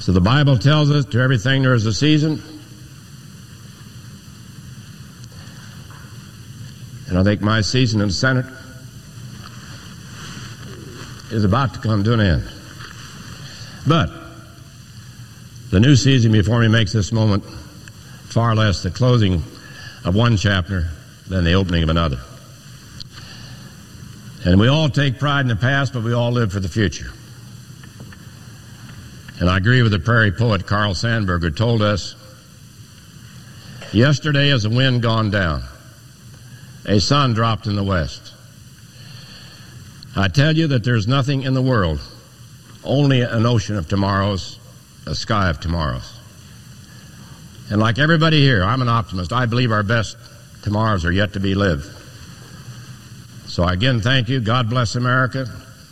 So the Bible tells us to everything there is a season. And I think my season in the Senate is about to come to an end. But the new season before me makes this moment far less the closing of one chapter than the opening of another. And we all take pride in the past, but we all live for the future. And I agree with the prairie poet Carl Sandburg, who told us yesterday is a wind gone down, a sun dropped in the west. I tell you that there's nothing in the world, only an ocean of tomorrows, a sky of tomorrows. And like everybody here, I'm an optimist. I believe our best tomorrows are yet to be lived. So I again, thank you. God bless America,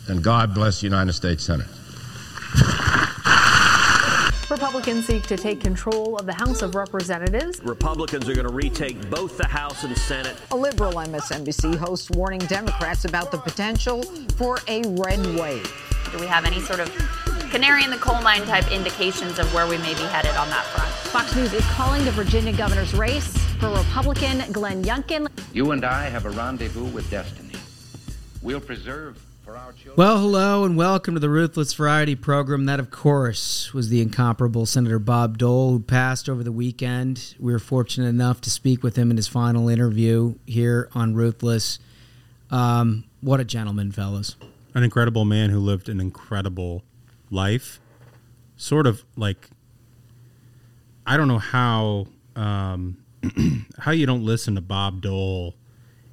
and God bless the United States Senate. Republicans seek to take control of the House of Representatives. Republicans are going to retake both the House and Senate. A liberal MSNBC host warning Democrats about the potential for a red wave. Do we have any sort of canary in the coal mine type indications of where we may be headed on that front? Fox News is calling the Virginia governor's race for Republican Glenn Youngkin. You and I have a rendezvous with destiny. We'll preserve well, hello and welcome to the Ruthless Variety program. That, of course, was the incomparable Senator Bob Dole, who passed over the weekend. We were fortunate enough to speak with him in his final interview here on Ruthless. Um, what a gentleman, fellas. An incredible man who lived an incredible life. Sort of like, I don't know how um, how you don't listen to Bob Dole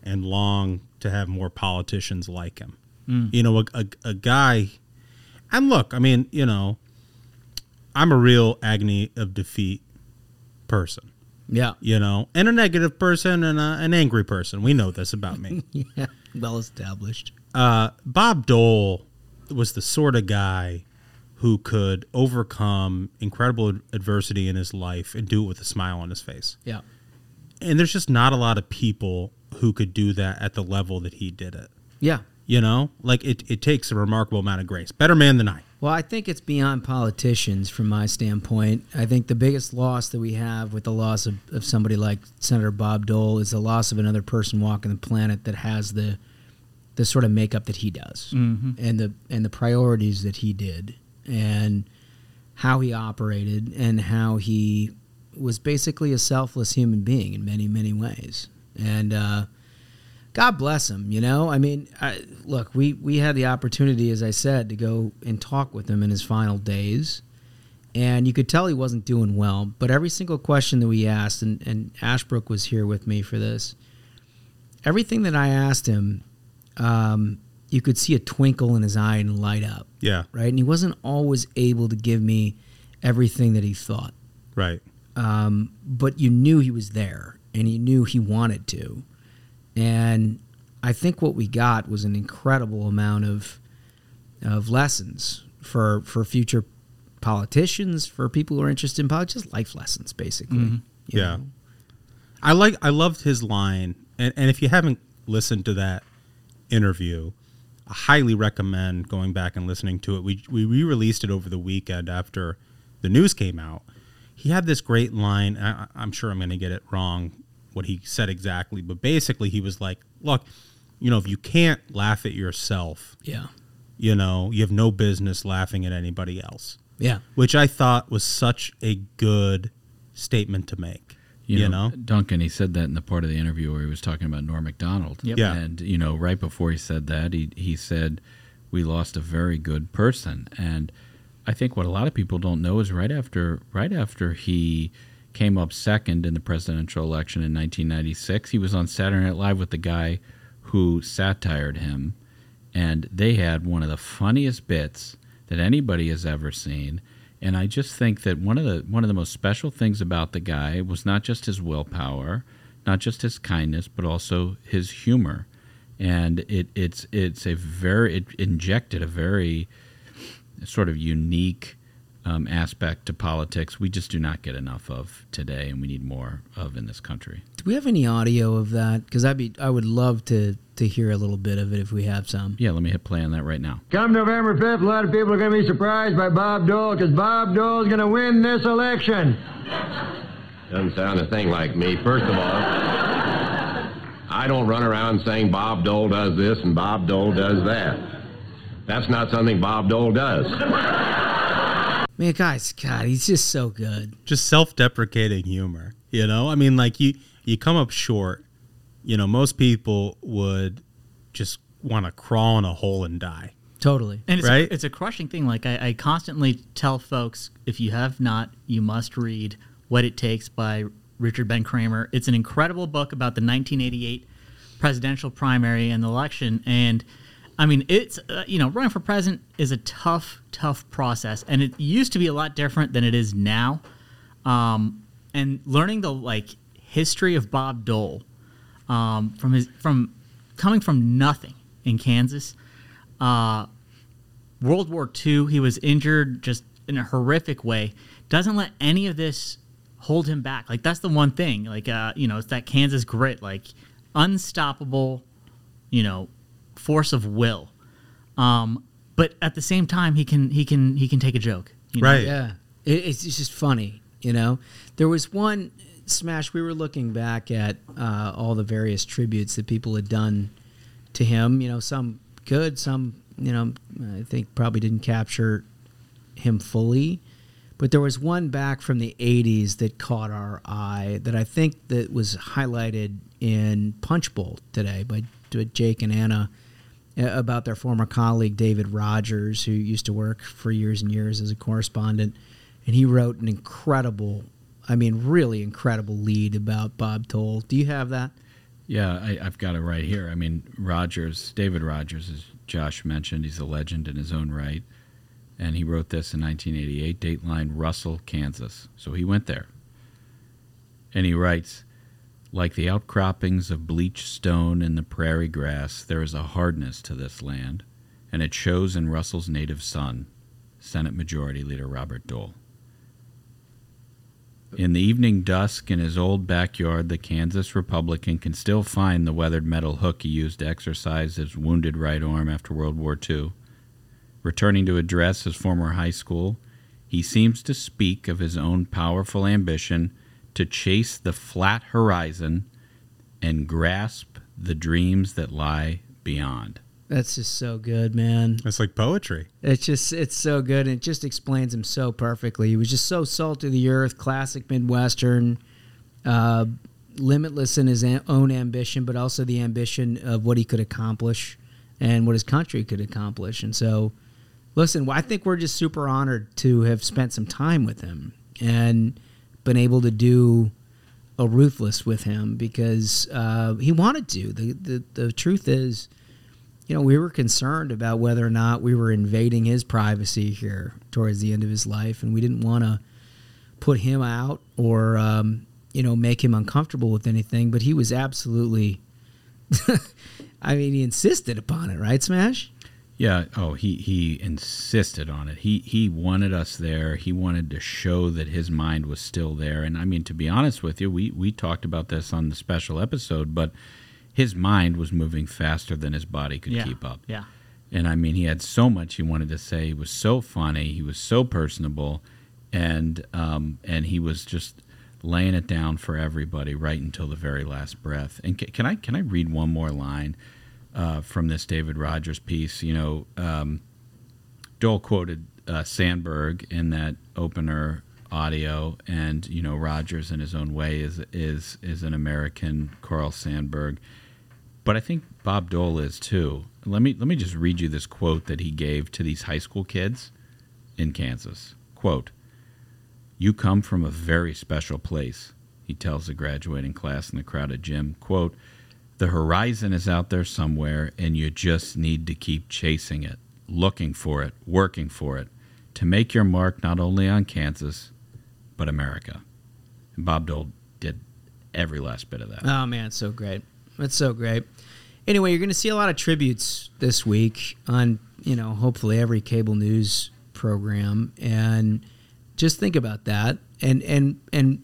and long to have more politicians like him. Mm. You know, a, a, a guy, and look, I mean, you know, I'm a real agony of defeat person. Yeah. You know, and a negative person and a, an angry person. We know this about me. yeah. Well established. Uh, Bob Dole was the sort of guy who could overcome incredible adversity in his life and do it with a smile on his face. Yeah. And there's just not a lot of people who could do that at the level that he did it. Yeah. You know, like it, it takes a remarkable amount of grace. Better man than I. Well, I think it's beyond politicians from my standpoint. I think the biggest loss that we have with the loss of, of somebody like Senator Bob Dole is the loss of another person walking the planet that has the the sort of makeup that he does mm-hmm. and the and the priorities that he did and how he operated and how he was basically a selfless human being in many many ways. And uh, God bless him. You know, I mean, I, look, we we had the opportunity, as I said, to go and talk with him in his final days, and you could tell he wasn't doing well. But every single question that we asked, and, and Ashbrook was here with me for this, everything that I asked him, um, you could see a twinkle in his eye and light up. Yeah. Right. And he wasn't always able to give me everything that he thought. Right. Um, but you knew he was there, and he knew he wanted to and I think what we got was an incredible amount of of lessons for for future politicians, for people who are interested in politics, just life lessons, basically. Mm-hmm. Yeah, know? I like I loved his line, and, and if you haven't listened to that interview, I highly recommend going back and listening to it. We we re released it over the weekend after the news came out. He had this great line. I, I'm sure I'm going to get it wrong what he said exactly, but basically he was like, "Look, you know, if you can't laugh at yourself, yeah, you know, you have no business laughing at anybody else." Yeah, which I thought was such a good statement to make. You, you know, know, Duncan, he said that in the part of the interview where he was talking about Norm Macdonald. Yep. Yeah. And, you know, right before he said that, he, he said, We lost a very good person. And I think what a lot of people don't know is right after right after he came up second in the presidential election in 1996. He was on Saturday Night Live with the guy who satired him, and they had one of the funniest bits that anybody has ever seen. And I just think that one of the one of the most special things about the guy was not just his willpower, not just his kindness, but also his humor. And it, it's it's a very it injected a very sort of unique um, aspect to politics we just do not get enough of today, and we need more of in this country. Do we have any audio of that? Because I'd be, I would love to to hear a little bit of it if we have some. Yeah, let me hit play on that right now. Come November 5th, a lot of people are going to be surprised by Bob Dole because Bob Dole is going to win this election. Doesn't sound a thing like me. First of all, I don't run around saying Bob Dole does this and Bob Dole does that. That's not something Bob Dole does. Man, guys, God, he's just so good. Just self-deprecating humor, you know? I mean, like you you come up short. You know, most people would just want to crawl in a hole and die. Totally. And it's, Right? a, it's a crushing thing. Like I, I constantly tell folks, if you have not, you must read "What It Takes" by Richard Ben Cramer. It's an incredible book about the 1988 presidential primary and the election. And I mean, it's uh, you know, running for president is a tough, tough process, and it used to be a lot different than it is now. Um, and learning the like history of Bob Dole um, from his from coming from nothing in Kansas. Uh, World War II, he was injured just in a horrific way. Doesn't let any of this hold him back. Like that's the one thing. Like uh, you know, it's that Kansas grit, like unstoppable, you know, force of will. Um, but at the same time, he can he can he can take a joke. you know? Yeah. It, it's it's just funny, you know. There was one smash. We were looking back at uh, all the various tributes that people had done to him. You know, some good, some you know, I think probably didn't capture him fully. But there was one back from the '80s that caught our eye that I think that was highlighted in Punchbowl today by by Jake and Anna Uh, about their former colleague David Rogers, who used to work for years and years as a correspondent, and he wrote an incredible, I mean, really incredible lead about Bob Dole. Do you have that? Yeah, I, I've got it right here. I mean, Rogers, David Rogers, as Josh mentioned, he's a legend in his own right. And he wrote this in 1988, Dateline Russell, Kansas. So he went there. And he writes Like the outcroppings of bleached stone in the prairie grass, there is a hardness to this land, and it shows in Russell's native son, Senate Majority Leader Robert Dole. In the evening dusk in his old backyard, the Kansas Republican can still find the weathered metal hook he used to exercise his wounded right arm after World War II. Returning to address his former high school, he seems to speak of his own powerful ambition to chase the flat horizon and grasp the dreams that lie beyond. That's just so good, man. It's like poetry. It's just it's so good. And it just explains him so perfectly. He was just so salt of the earth, classic Midwestern, uh, limitless in his own ambition, but also the ambition of what he could accomplish and what his country could accomplish. And so, listen, I think we're just super honored to have spent some time with him and been able to do a ruthless with him because uh, he wanted to. The, the the truth is you know, we were concerned about whether or not we were invading his privacy here towards the end of his life, and we didn't want to put him out or, um, you know, make him uncomfortable with anything. But he was absolutely, I mean, he insisted upon it, right, Smash? Yeah. Oh, he he insisted on it. He he wanted us there. He wanted to show that his mind was still there. And I mean, to be honest with you, we we talked about this on the special episode, but his mind was moving faster than his body could Yeah. keep up. Yeah. And I mean, he had so much he wanted to say. He was so funny. He was so personable, and um, and he was just laying it down for everybody right until the very last breath. And ca- can I can I read one more line uh, from this David Rogers piece? You know, um, Dole quoted uh, Sandburg in that opener audio, and you know Rogers in his own way is is is an American Carl Sandburg, but I think Bob Dole is too. Let me let me just read you this quote that he gave to these high school kids in Kansas. Quote: "You come from a very special place," he tells the graduating class in the crowded gym. Quote: "The horizon is out there somewhere, and you just need to keep chasing it, looking for it, working for it." To make your mark not only on Kansas, but America. And Bob Dole did every last bit of that. Oh man, it's so great. It's so great. Anyway, you're going to see a lot of tributes this week on, you know, hopefully every cable news program and Just think about that, and and and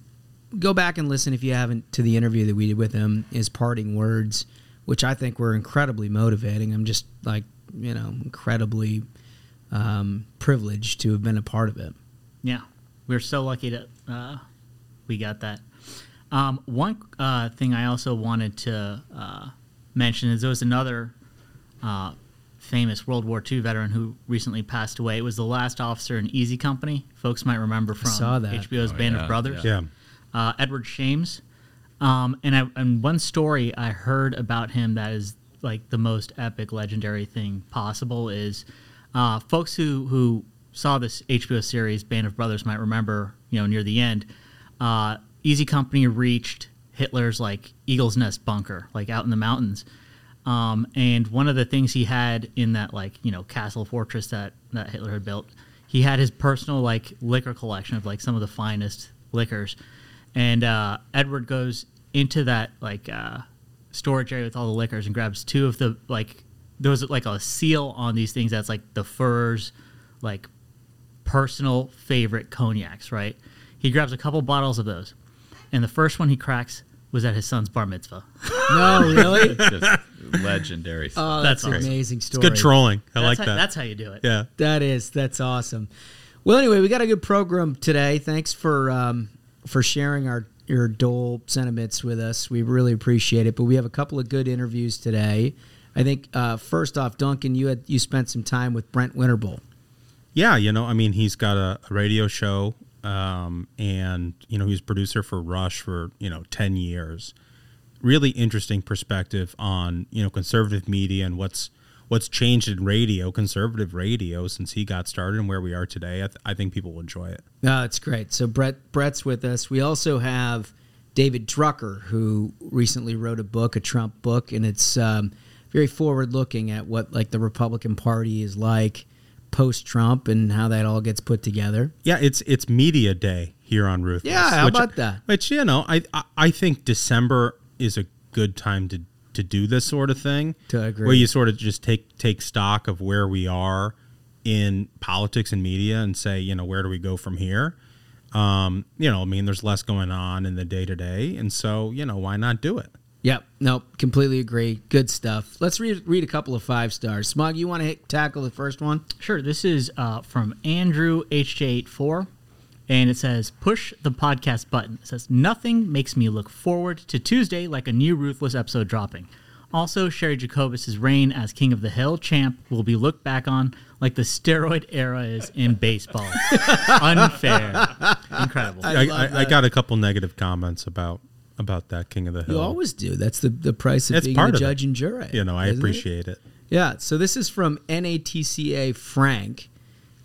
go back and listen if you haven't to the interview that we did with him. His parting words, which I think were incredibly motivating. I'm just like you know incredibly um, privileged to have been a part of it. Yeah, we're so lucky that uh, we got that. Um, one uh, thing I also wanted to uh, mention is there was another uh, famous World War II veteran who recently passed away. It was the last officer in Easy Company. Folks might remember from saw that. HBO's Oh, Band yeah, of Brothers. Yeah. Uh, Edward Shames. Um, and, I, and one story I heard about him that is like the most epic, legendary thing possible is uh, folks who, who saw this HBO series, Band of Brothers, might remember, you know, near the end, uh, Easy Company reached Hitler's like Eagle's Nest bunker, like out in the mountains. Um, and one of the things he had in that like you know castle fortress that that Hitler had built, he had his personal like liquor collection of like some of the finest liquors. And uh, Edward goes into that like uh, storage area with all the liquors and grabs two of the like there was like a seal on these things that's like the Führer's like personal favorite cognacs, right? He grabs a couple bottles of those, and the first one he cracks was at his son's bar mitzvah. No, really? Just legendary. Oh, That's that's, an awesome. amazing It's story. good trolling. I That's like how, that. That's how you do it. yeah. That is that's awesome. Well, anyway, we got a good program today. Thanks for um, for sharing our your Dole sentiments with us. We really appreciate it. But we have a couple of good interviews today. I think uh, first off, Duncan, you had you spent some time with Brett Winterble. Yeah, you know, I mean, he's got a, a radio show, um, and you know, he was producer for Rush for you know ten years. Really interesting perspective on you know conservative media and what's what's changed in radio, conservative radio, since he got started and where we are today. I, th- I think people will enjoy it. No, it's great. So Brett Brett's with us. We also have David Drucker, who recently wrote a book, a Trump book, and it's um, very forward looking at what like the Republican Party is like post Trump and how that all gets put together. Yeah, it's it's media day here on Ruthless. Yeah, how which- about that? Which you know, I I, I think December is a good time to to do this sort of thing. To agree. Where you sort of just take take stock of where we are in politics and media and say, you know, where do we go from here? Um, you know, I mean, there's less going on in the day to day, and so you know, why not do it? Yep. Nope. Completely agree. Good stuff. Let's read read a couple of five stars. Smug, you want to tackle the first one? Sure. This is uh, from Andrew HJ84, and it says, "Push the podcast button." It says, "Nothing makes me look forward to Tuesday like a new Ruthless episode dropping." Also, Sherry Jacobus's reign as King of the Hill champ will be looked back on like the steroid era is in baseball. Unfair. Incredible. I, love I, I got a couple negative comments about about that King of the Hill. You always do. That's the, the price of It's being part a of it. judge and jury. you know, I isn't it? appreciate it. Yeah. So this is from NATCA Frank.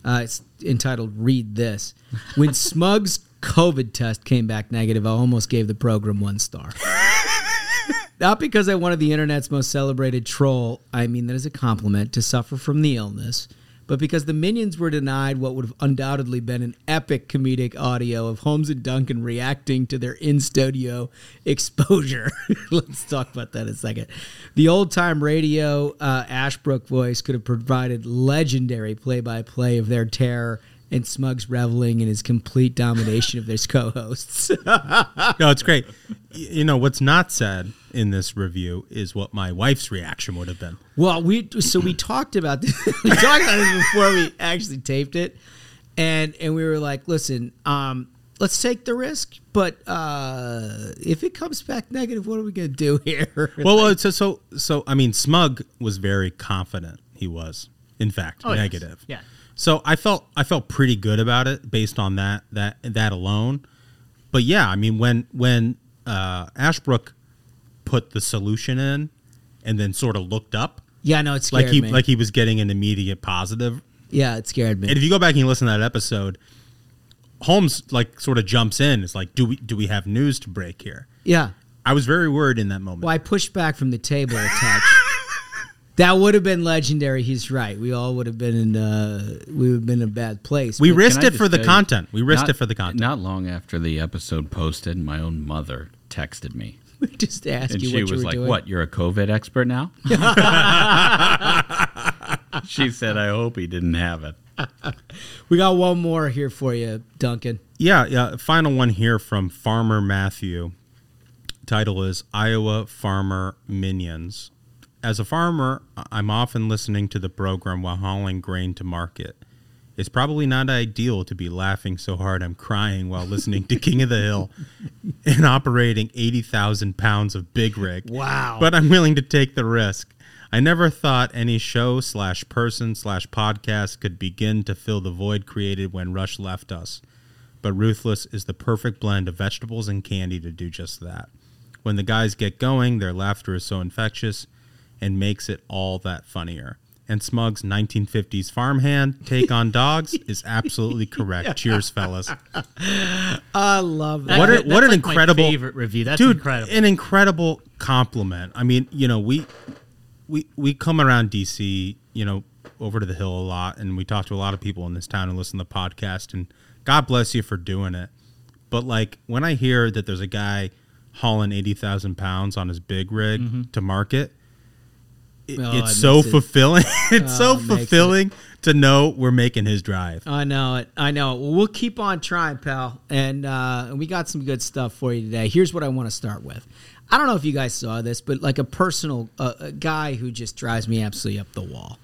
Uh, it's entitled "Read This." When Smug's COVID test came back negative, I almost gave the program one star. Not because I wanted the internet's most celebrated troll, I mean that as a compliment, to suffer from the illness, but because the minions were denied what would have undoubtedly been an epic comedic audio of Holmes and Duncan reacting to their in studio exposure. Let's talk about that in a second. The old time radio uh, Ashbrook voice could have provided legendary play by play of their terror and Smug's reveling in his complete domination of their co hosts. no, it's great. You know what's not said in this review is what my wife's reaction would have been. Well, we so we talked about this. we talked about this before we actually taped it, and and we were like, listen, um, let's take the risk, but uh, if it comes back negative, what are we gonna do here? Well, well, so so. so I mean, Smug was very confident. He was, in fact, Oh, yes. negative. Yeah. So I felt I felt pretty good about it based on that that that alone. But yeah, I mean, when when uh, Ashbrook put the solution in and then sort of looked up, yeah, no, it scared like he me. like he was getting an immediate positive. yeah, it scared me. And if you go back and you listen to that episode, Holmes like sort of jumps in. It's like, do we do we have news to break here? yeah. I was very worried in that moment. Well, I pushed back from the table a touch. that would have been legendary. He's right. We all would have been in. Uh, we would have been in a bad place. We But- risked it for the content. We risked not- it for the content. Not long after the episode posted, my own mother texted me. we just asked And you she what you was were like, doing. What, you're a COVID expert now? she said, I hope he didn't have it. We got one more here for you, Duncan. Yeah, yeah. Final one here from Farmer Matthew. Title is Iowa Farmer Minions. As a farmer, I'm often listening to the program while hauling grain to market. It's probably not ideal to be laughing so hard I'm crying while listening to King of the Hill and operating 80,000 pounds of big rig. Wow. But I'm willing to take the risk. I never thought any show slash person slash podcast could begin to fill the void created when Rush left us. But Ruthless is the perfect blend of vegetables and candy to do just that. When the guys get going, their laughter is so infectious and makes it all that funnier. And Smug's 1950s farmhand take on dogs is absolutely correct. Cheers, fellas. I love that. what a, what an like incredible favorite review. That's dude, incredible. An incredible compliment. I mean, you know, we we we come around DC, you know, over to the hill a lot, and we talk to a lot of people in this town and listen to the podcast. And God bless you for doing it. But like when I hear that there's a guy hauling eighty thousand pounds on his big rig Mm-hmm. to market, it, Oh, it's so it- fulfilling. it's Oh, so makes it- fulfilling to know we're making his drive. I know it. I know it. Well, we'll keep on trying, pal. And uh, we got some good stuff for you today. Here's what I want to start with. I don't know if you guys saw this, but like a personal uh, a guy who just drives me absolutely up the wall.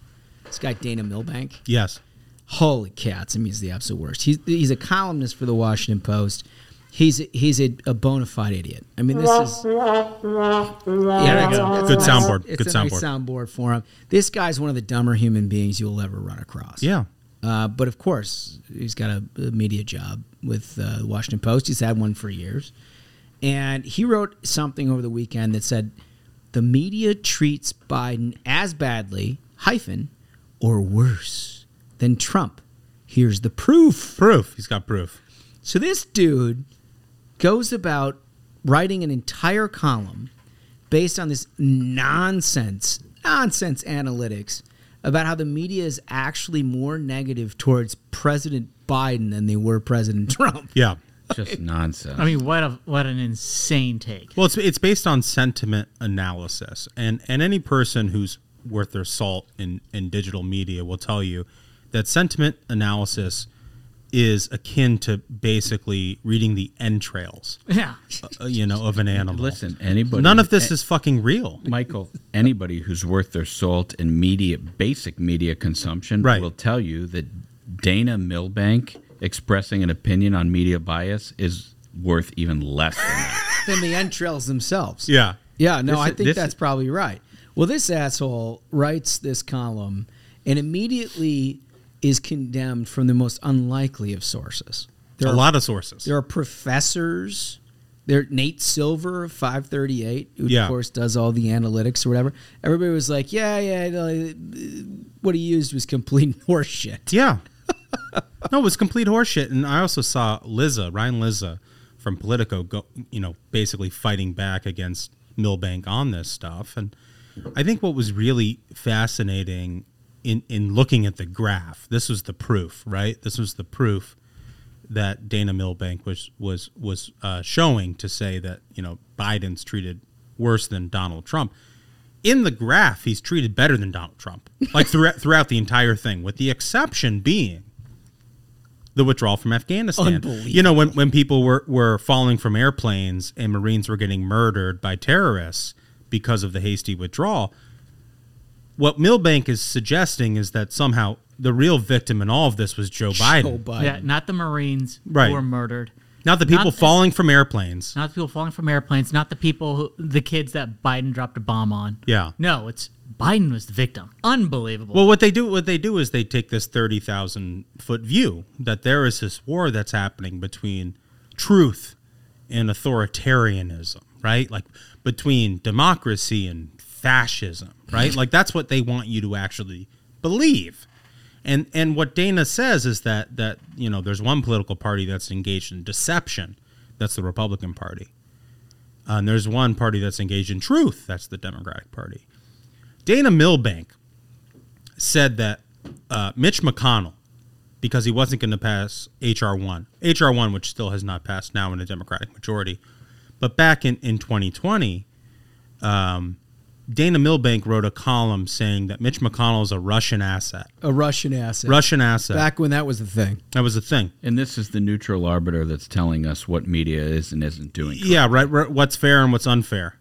This guy Dana Milbank. Yes. Holy cats! I mean, he's the absolute worst. He's he's a columnist for the Washington Post. He's he's a, a bona fide idiot. I mean, this is yeah, There go. Good nice- soundboard. It's Good a nice soundboard. soundboard for him. This guy's one of the dumber human beings you'll ever run across. Yeah. Uh, but of course, he's got a, a media job with uh, the Washington Post. He's had one for years. And he wrote something over the weekend that said the media treats Biden as badly, hyphen, or worse than Trump. Here's the proof. Proof. He's got proof. So this dude goes about writing an entire column based on this nonsense, nonsense analytics about how the media is actually more negative towards President Biden than they were President Trump. Yeah. Just nonsense. I mean, what a what an insane take. Well, it's it's based on sentiment analysis, and and any person who's worth their salt in in digital media will tell you that sentiment analysis is akin to basically reading the entrails, Yeah. uh, you know, of an animal. Listen, anybody. None of this is fucking real. Michael, anybody who's worth their salt in media, basic media consumption, Right. will tell you that Dana Milbank expressing an opinion on media bias is worth even less than that. than the entrails themselves. Yeah. Yeah, no, This I think this that's is- probably right. Well, this asshole writes this column and immediately is condemned from the most unlikely of sources. A are- a lot of sources. There are professors. There, Nate Silver of 538, who Yeah. of course does all the analytics or whatever. Everybody was like, "Yeah, yeah, what he used was complete horseshit." Yeah. no, it was complete horseshit. And I also saw Lizza, Ryan Lizza from Politico, go, you know, basically fighting back against Milbank on this stuff. And I think what was really fascinating in, in looking at the graph, this was the proof, right? This was the proof that Dana Milbank was was was uh, showing to say that you know Biden's treated worse than Donald Trump. In the graph, he's treated better than Donald Trump, like throughout throughout the entire thing, with the exception being the withdrawal from Afghanistan. You know, when when people were were falling from airplanes and Marines were getting murdered by terrorists because of the hasty withdrawal. What Milbank is suggesting is that somehow the real victim in all of this was Joe Biden. Joe Biden. Yeah, not the Marines Right. who were murdered. Not the people Not- falling from airplanes. Not the people falling from airplanes. Not the people, who, the kids that Biden dropped a bomb on. Yeah. No, it's Biden was the victim. Unbelievable. Well, what they do, what they do is they take this thirty thousand foot view that there is this war that's happening between truth and authoritarianism, right? Like between democracy and fascism, right? like that's what they want you to actually believe. And and what Dana says is that that you know there's one political party that's engaged in deception, that's the Republican Party, Uh, and there's one party that's engaged in truth, that's the Democratic Party. Dana Milbank said that uh, Mitch McConnell, because he wasn't going to pass HR one, HR one, which still has not passed now in a Democratic majority, but back in in 2020, um, Dana Milbank wrote a column saying that Mitch McConnell is a Russian asset. A Russian asset. Russian asset. Back when that was the thing. That was a thing. And this is the neutral arbiter that's telling us what media is and isn't doing. Yeah, right, right. What's fair and what's unfair.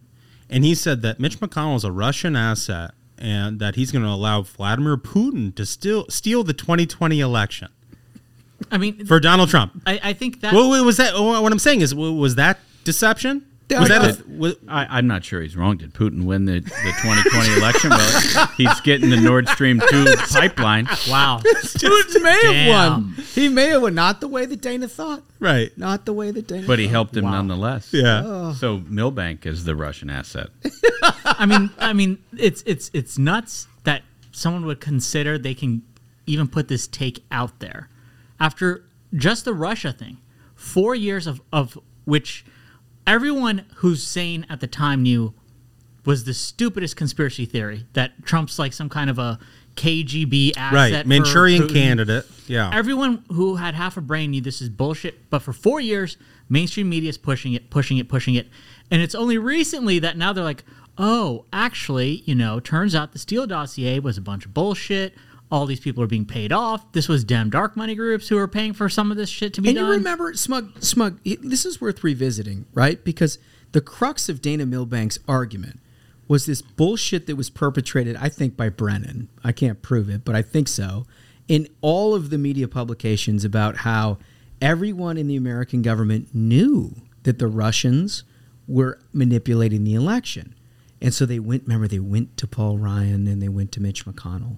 And he said that Mitch McConnell is a Russian asset and that he's going to allow Vladimir Putin to steal steal the 2020 election I mean, for Donald Trump. I, I think that. Well, wait, was that oh, what I'm saying is was that deception? Was that a, was, I, I'm not sure he's wrong. Did Putin win the, the 2020 election? Well, he's getting the Nord Stream 2 pipeline. wow. Dude may have won. He may have won. Not the way that Dana thought. right? Not the way that Dana. But he thought. helped him nonetheless. Yeah. So Milbank is the Russian asset. I mean, I mean, it's it's it's nuts that someone would consider they can even put this take out there after just the Russia thing. Four years of of which everyone who's sane at the time knew was the stupidest conspiracy theory that Trump's like some kind of a KGB asset. Right. Manchurian candidate. Yeah. Everyone who had half a brain knew this is bullshit, but for four years, mainstream media is pushing it, pushing it, pushing it. And it's only recently that now they're like, oh, actually, you know, turns out the Steele dossier was a bunch of bullshit. All these people are being paid off. This was damn dark money groups who are paying for some of this shit to be done. And you remember, Smug, Smug, this is worth revisiting, right? Because the crux of Dana Milbank's argument was this bullshit that was perpetrated, I think, by Brennan. I can't prove it, but I think so. In all of the media publications about how everyone in the American government knew that the Russians were manipulating the election. And so they went, remember, they went to Paul Ryan and they went to Mitch McConnell.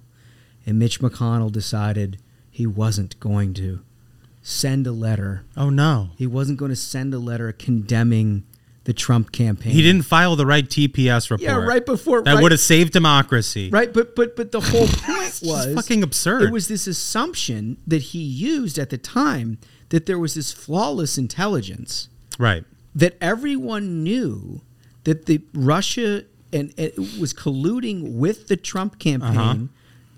And Mitch McConnell decided he wasn't going to send a letter. oh no. He wasn't going to send a letter condemning the Trump campaign. He didn't file the right TPS report. Yeah, right before That right- would have saved democracy. Right, but but but the whole point was fucking absurd. It was this assumption that he used at the time that there was this flawless intelligence Right. that everyone knew that the Russia and, and was colluding with the Trump campaign. Uh-huh.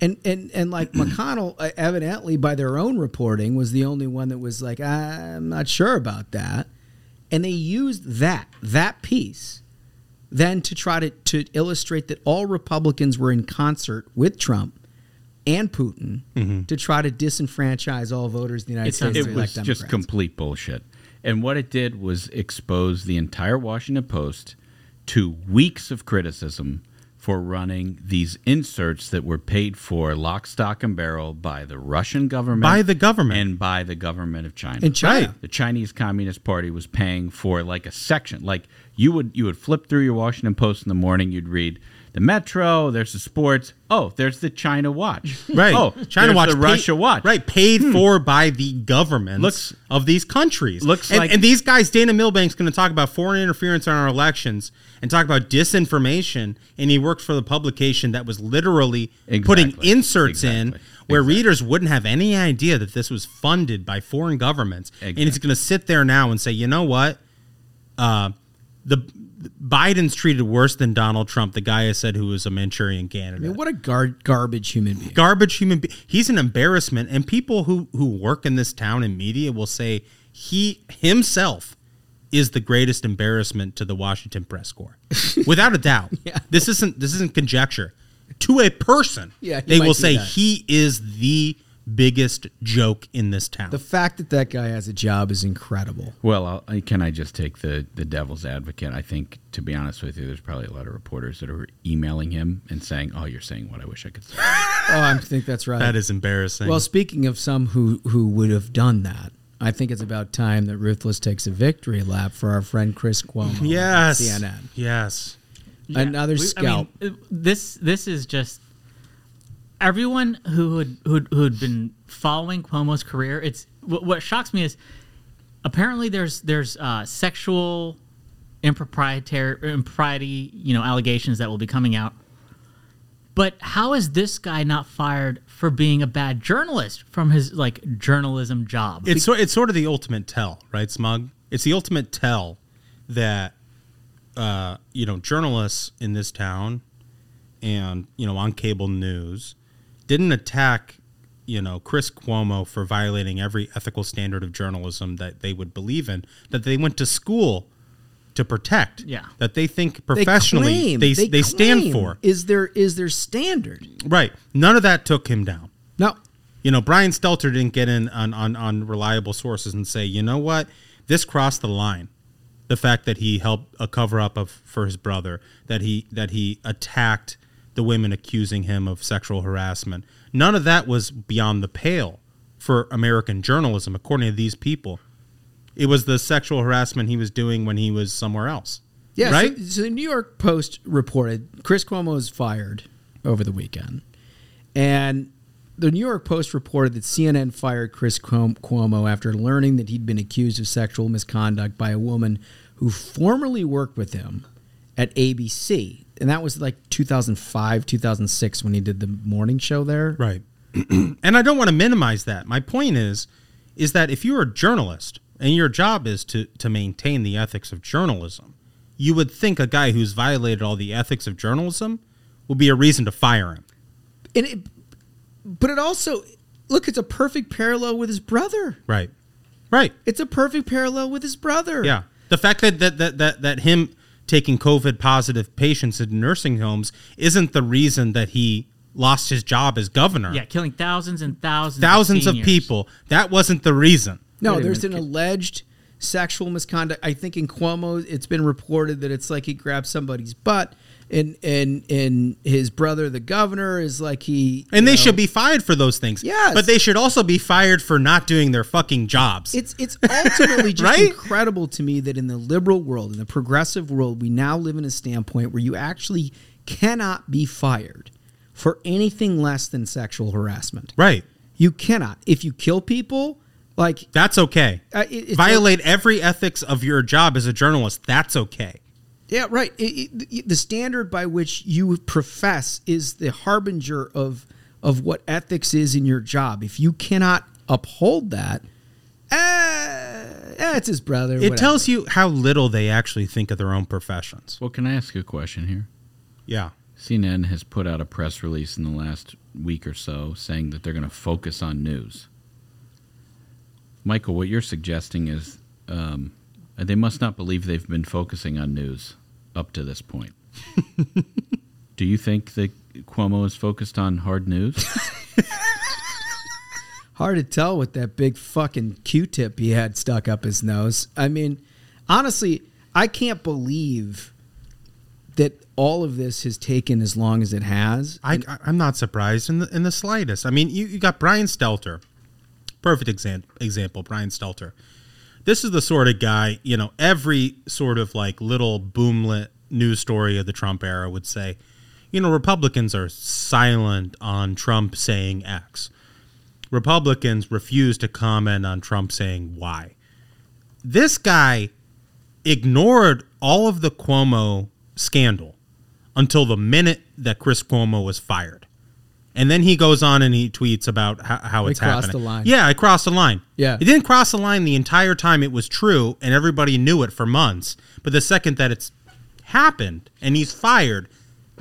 And, and and like McConnell, uh, evidently by their own reporting, was the only one that was like, I'm not sure about that. And they used that that piece then to try to, to illustrate that all Republicans were in concert with Trump and Putin to try to disenfranchise all voters in the United It's States. it to was elect just complete bullshit. And what it did was expose the entire Washington Post to weeks of criticism for running these inserts that were paid for lock, stock, and barrel by the Russian government, By the government. and by the government of China. In China. Right. the Chinese Communist Party was paying for like a section. Like you would you would flip through your Washington Post in the morning, you'd read the Metro, there's the sports. Oh, there's the China Watch. Right. Oh, China Watch. the paid- Russia Watch. Hmm. Right. Paid for by the governments Looks- of these countries. looks and, like- and these guys, Dana Milbank's going to talk about foreign interference in our elections and talk about disinformation. And he worked for the publication that was literally putting Exactly. inserts in where Exactly. readers wouldn't have any idea that this was funded by foreign governments. And he's going to sit there now and say, you know what? Uh, the Biden's treated worse than Donald Trump, the guy I said who was a Manchurian I candidate mean, what a gar- garbage human being. garbage human being. He's an embarrassment, and people who who work in this town in media will say he himself is the greatest embarrassment to the Washington press corps, without a doubt. Yeah. This isn't this isn't conjecture. To a person, Yeah, they will say that. he is the biggest joke in this town. The fact that that guy has a job is incredible. Well, I'll, can I just take the, the devil's advocate? I think, to be honest with you, there's probably a lot of reporters that are emailing him and saying, "Oh, you're saying what I wish I could say." Oh, I think that's right. that is embarrassing. Well, speaking of some who who would have done that, I think it's about time that Ruthless takes a victory lap for our friend Chris Cuomo. on yes, CNN. yes. Another We- I mean, this this is just everyone who had who'd, who'd been following Cuomo's career. It's what, what shocks me is apparently there's there's uh, sexual improprietary impropriety you know allegations that will be coming out. But how is this guy not fired for being a bad journalist from his like journalism job? It's it's sort of the ultimate tell, right, Smug? It's the ultimate tell that uh, you know journalists in this town and you know on cable news didn't attack you know Chris Cuomo for violating every ethical standard of journalism that they would believe in. That they went to school to protect. Yeah. That they think professionally they they, stand claim for. Is their is their standard? Right. None of that took him down. No. You know, Brian Stelter didn't get in on, on, on reliable sources and say, you know what, this crossed the line. The fact that he helped a cover up of for his brother, that he that he attacked the women accusing him of sexual harassment. None of that was beyond the pale for American journalism, according to these people. It was the sexual harassment he was doing when he was somewhere else. Yeah, Right? So, so the New York Post reported Chris Cuomo was fired over the weekend, and the New York Post reported that CNN fired Chris Cuomo after learning that he'd been accused of sexual misconduct by a woman who formerly worked with him at ABC, and that was like 2005, 2006 when he did the morning show there. Right. and I don't want to minimize that. My point is, is that if you're a journalist and your job is to to maintain the ethics of journalism, you would think a guy who's violated all the ethics of journalism would be a reason to fire him. And it, but it also look, it's a perfect parallel with his brother. Right. Right. It's a perfect parallel with his brother. Yeah. The fact that that that that, that him taking COVID positive patients in nursing homes isn't the reason that he lost his job as governor. Yeah, killing thousands and thousands, Thousands of seniors. people. That wasn't the reason. No, there's minute. an alleged sexual misconduct. I think in Cuomo, it's been reported that it's like he grabbed somebody's butt, and and and his brother, the governor, is like he. And they know, should be fired for those things. Yeah, But they should also be fired for not doing their fucking jobs. It's it's ultimately just Right? incredible to me that in the liberal world, in the progressive world, we now live in a standpoint where you actually cannot be fired for anything less than sexual harassment. right. You cannot. If you kill people, like That's okay. Uh, it- Violate every ethics of your job as a journalist. That's okay. Yeah, right. It, it, the standard by which you profess is the harbinger of of what ethics is in your job. If you cannot uphold that, eh, eh, it's his brother. It whatever. tells you how little they actually think of their own professions. Well, can I ask you a question here? Yeah. CNN has put out a press release in the last week or so saying that they're going to focus on news. Michael, what you're suggesting is um, Uh, they must not believe they've been focusing on news up to this point. Do you think that Cuomo is focused on hard news? Hard to tell with that big fucking Q-tip he had stuck up his nose. I mean, honestly, I can't believe that all of this has taken as long as it has. I, I, I'm not surprised in the, in the slightest. I mean, you, you got Brian Stelter. Perfect exam, example, Brian Stelter. This is the sort of guy, you know, every sort of like little boomlet news story of the Trump era would say, you know, Republicans are silent on Trump saying X. Republicans refuse to comment on Trump saying Y. This guy ignored all of the Cuomo scandal until the minute that Chris Cuomo was fired. And then he goes on and he tweets about how, how it's crossed happening. the line. Yeah, I crossed the line. Yeah. It didn't cross the line the entire time it was true and everybody knew it for months. But the second that it's happened and he's fired,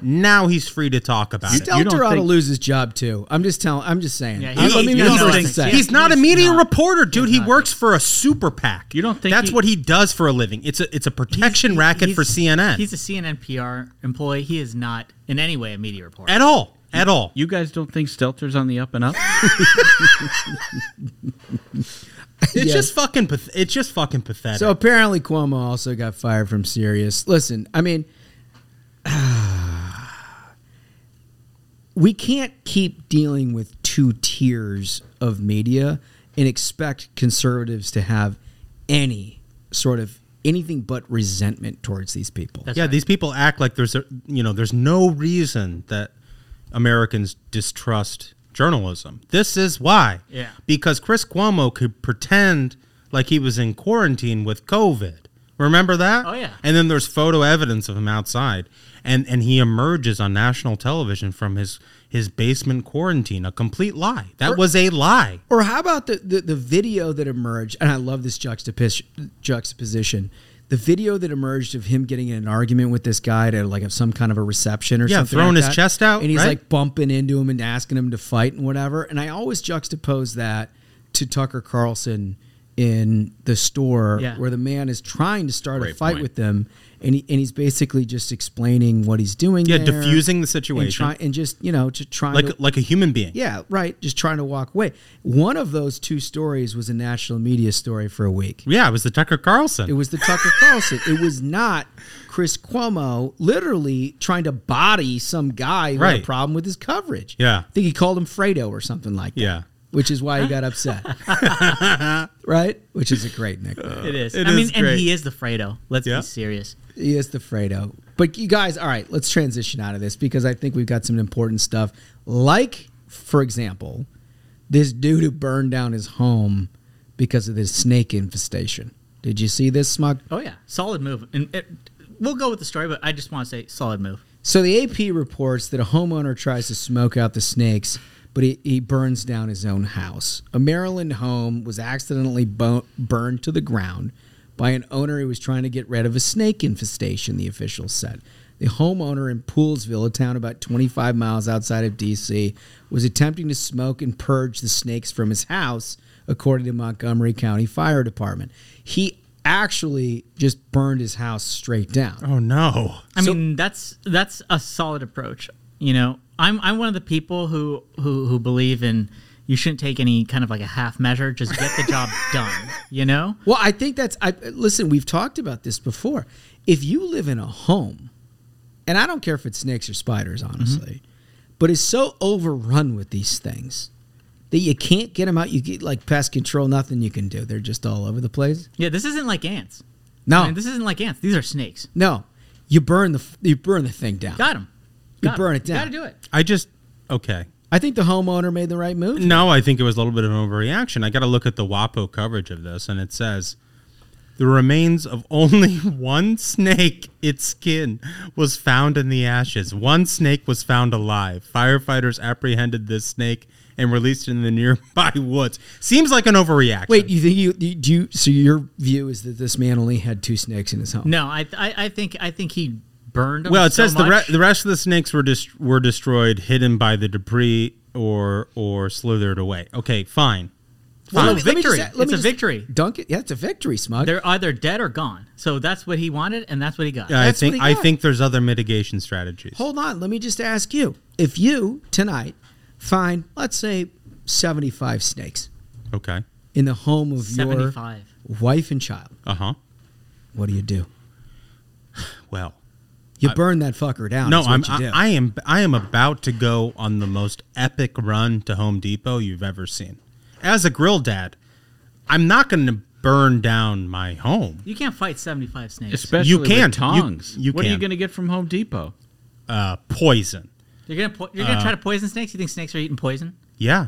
now he's free to talk about it. Stelter ought to lose his job too. I'm just telling. I'm just saying. Yeah, Uh, let me he's- make he's sure not- I say. He's not a He's media not. reporter, dude. He's He not. works for a super PAC. You don't think that's he- what he does for a living? It's a it's a protection He's- racket he's- for CNN. He's a CNN PR employee. He is not in any way a media reporter. at all, at all. you guys don't think Stelter's on the up and up? It's Yes. just fucking. path- It's just fucking pathetic. So apparently Cuomo also got fired from Sirius. Listen, I mean, we can't keep dealing with two tiers of media and expect conservatives to have any sort of anything but resentment towards these people. That's yeah, right. these people act like there's a you know there's no reason that Americans distrust journalism. This is why. Yeah. Because Chris Cuomo could pretend like he was in quarantine with COVID. Remember that? Oh, yeah. And then there's photo evidence of him outside, and and he emerges on national television from his his basement quarantine. A complete lie. That was a lie. Or how about the, the, the video that emerged? And I love this juxtapos- juxtaposition. The video that emerged of him getting in an argument with this guy at like some kind of a reception or Yeah, something. throwing like his that. chest out, and he's right? like bumping into him and asking him to fight and whatever. And I always juxtapose that to Tucker Carlson in the store Yeah. where the man is trying to start a fight point. with them, and he, and he's basically just explaining what he's doing. Yeah, there diffusing the and situation. try, and just you know, just trying like to like a human being. yeah, right, just trying to walk away. One of those two stories was a national media story for a week. Yeah, it was the Tucker Carlson. It was the Tucker Carlson. It was not Chris Cuomo literally trying to body some guy who had a problem with his coverage. Yeah. I think he called him Fredo or something like that. Yeah. Which is why he got upset. right? Which is a great nickname. It is. It I mean, is and he is the Fredo. Let's Yeah. be serious. He is the Fredo. But you guys, all right, let's transition out of this because I think we've got some important stuff. Like, for example, this dude who burned down his home because of this snake infestation. Did you see this, Smug? Oh yeah, solid move. And it, we'll go with the story, but I just want to say solid move. So the AP reports that a homeowner tries to smoke out the snakes, but he, he burns down his own house. A Maryland home was accidentally bo- burned to the ground by an owner who was trying to get rid of a snake infestation, the officials said. The homeowner in Poolesville, a town about 25 miles outside of D.C., was attempting to smoke and purge the snakes from his house, according to Montgomery County Fire Department. He actually just burned his house straight down. oh no. I mean, that's that's a solid approach. You know, I'm I'm one of the people who who who believe in you shouldn't take any kind of like a half measure. Just get the job done. You know. Well, I think that's. I listen. We've talked about this before. If you live in a home, and I don't care if it's snakes or spiders, mm-hmm. honestly, but it's so overrun with these things that you can't get them out. You get like pest control. Nothing you can do. They're just all over the place. Yeah, this isn't like ants. No, I mean, this isn't like ants. These are snakes. no. You burn the you burn the thing down. Got them. You burn it down. Got to do it. I just okay. I think the homeowner made the right move. No, I think it was a little bit of an overreaction. I got to look at the WAPO coverage of this, and it says the remains of only one snake, its skin, was found in the ashes. One snake was found alive. Firefighters apprehended this snake and released it in the nearby woods. Seems like an overreaction. Wait, you think you, you do? You, so your view is that this man only had two snakes in his home? No, I, I I think I think he burned them. well, it so says the, re- the rest of the snakes were dis- were destroyed, hidden by the debris, or or slithered away. Okay, fine. Well, Well, let me- let me victory. just- it's a victory. Dunk it. Yeah, it's a victory, Smug. They're either dead or gone. So that's what he wanted, and that's what he got. I think he I think there's other mitigation strategies. Hold on. Let me just ask you. If you tonight find, let's say, 75 snakes Okay. in the home of your wife and child, Uh huh. what do you do? Well, You burn that fucker down. no, I'm. I, I am. I am about to go on the most epic run to Home Depot you've ever seen. As a grill dad, I'm not going to burn down my home. You can't fight 75 snakes. Especially You can't. Tongs. you what are you can't. going to get from Home Depot? Uh, poison. You're gonna po- you're gonna try to poison snakes. You think snakes are eating poison? Yeah.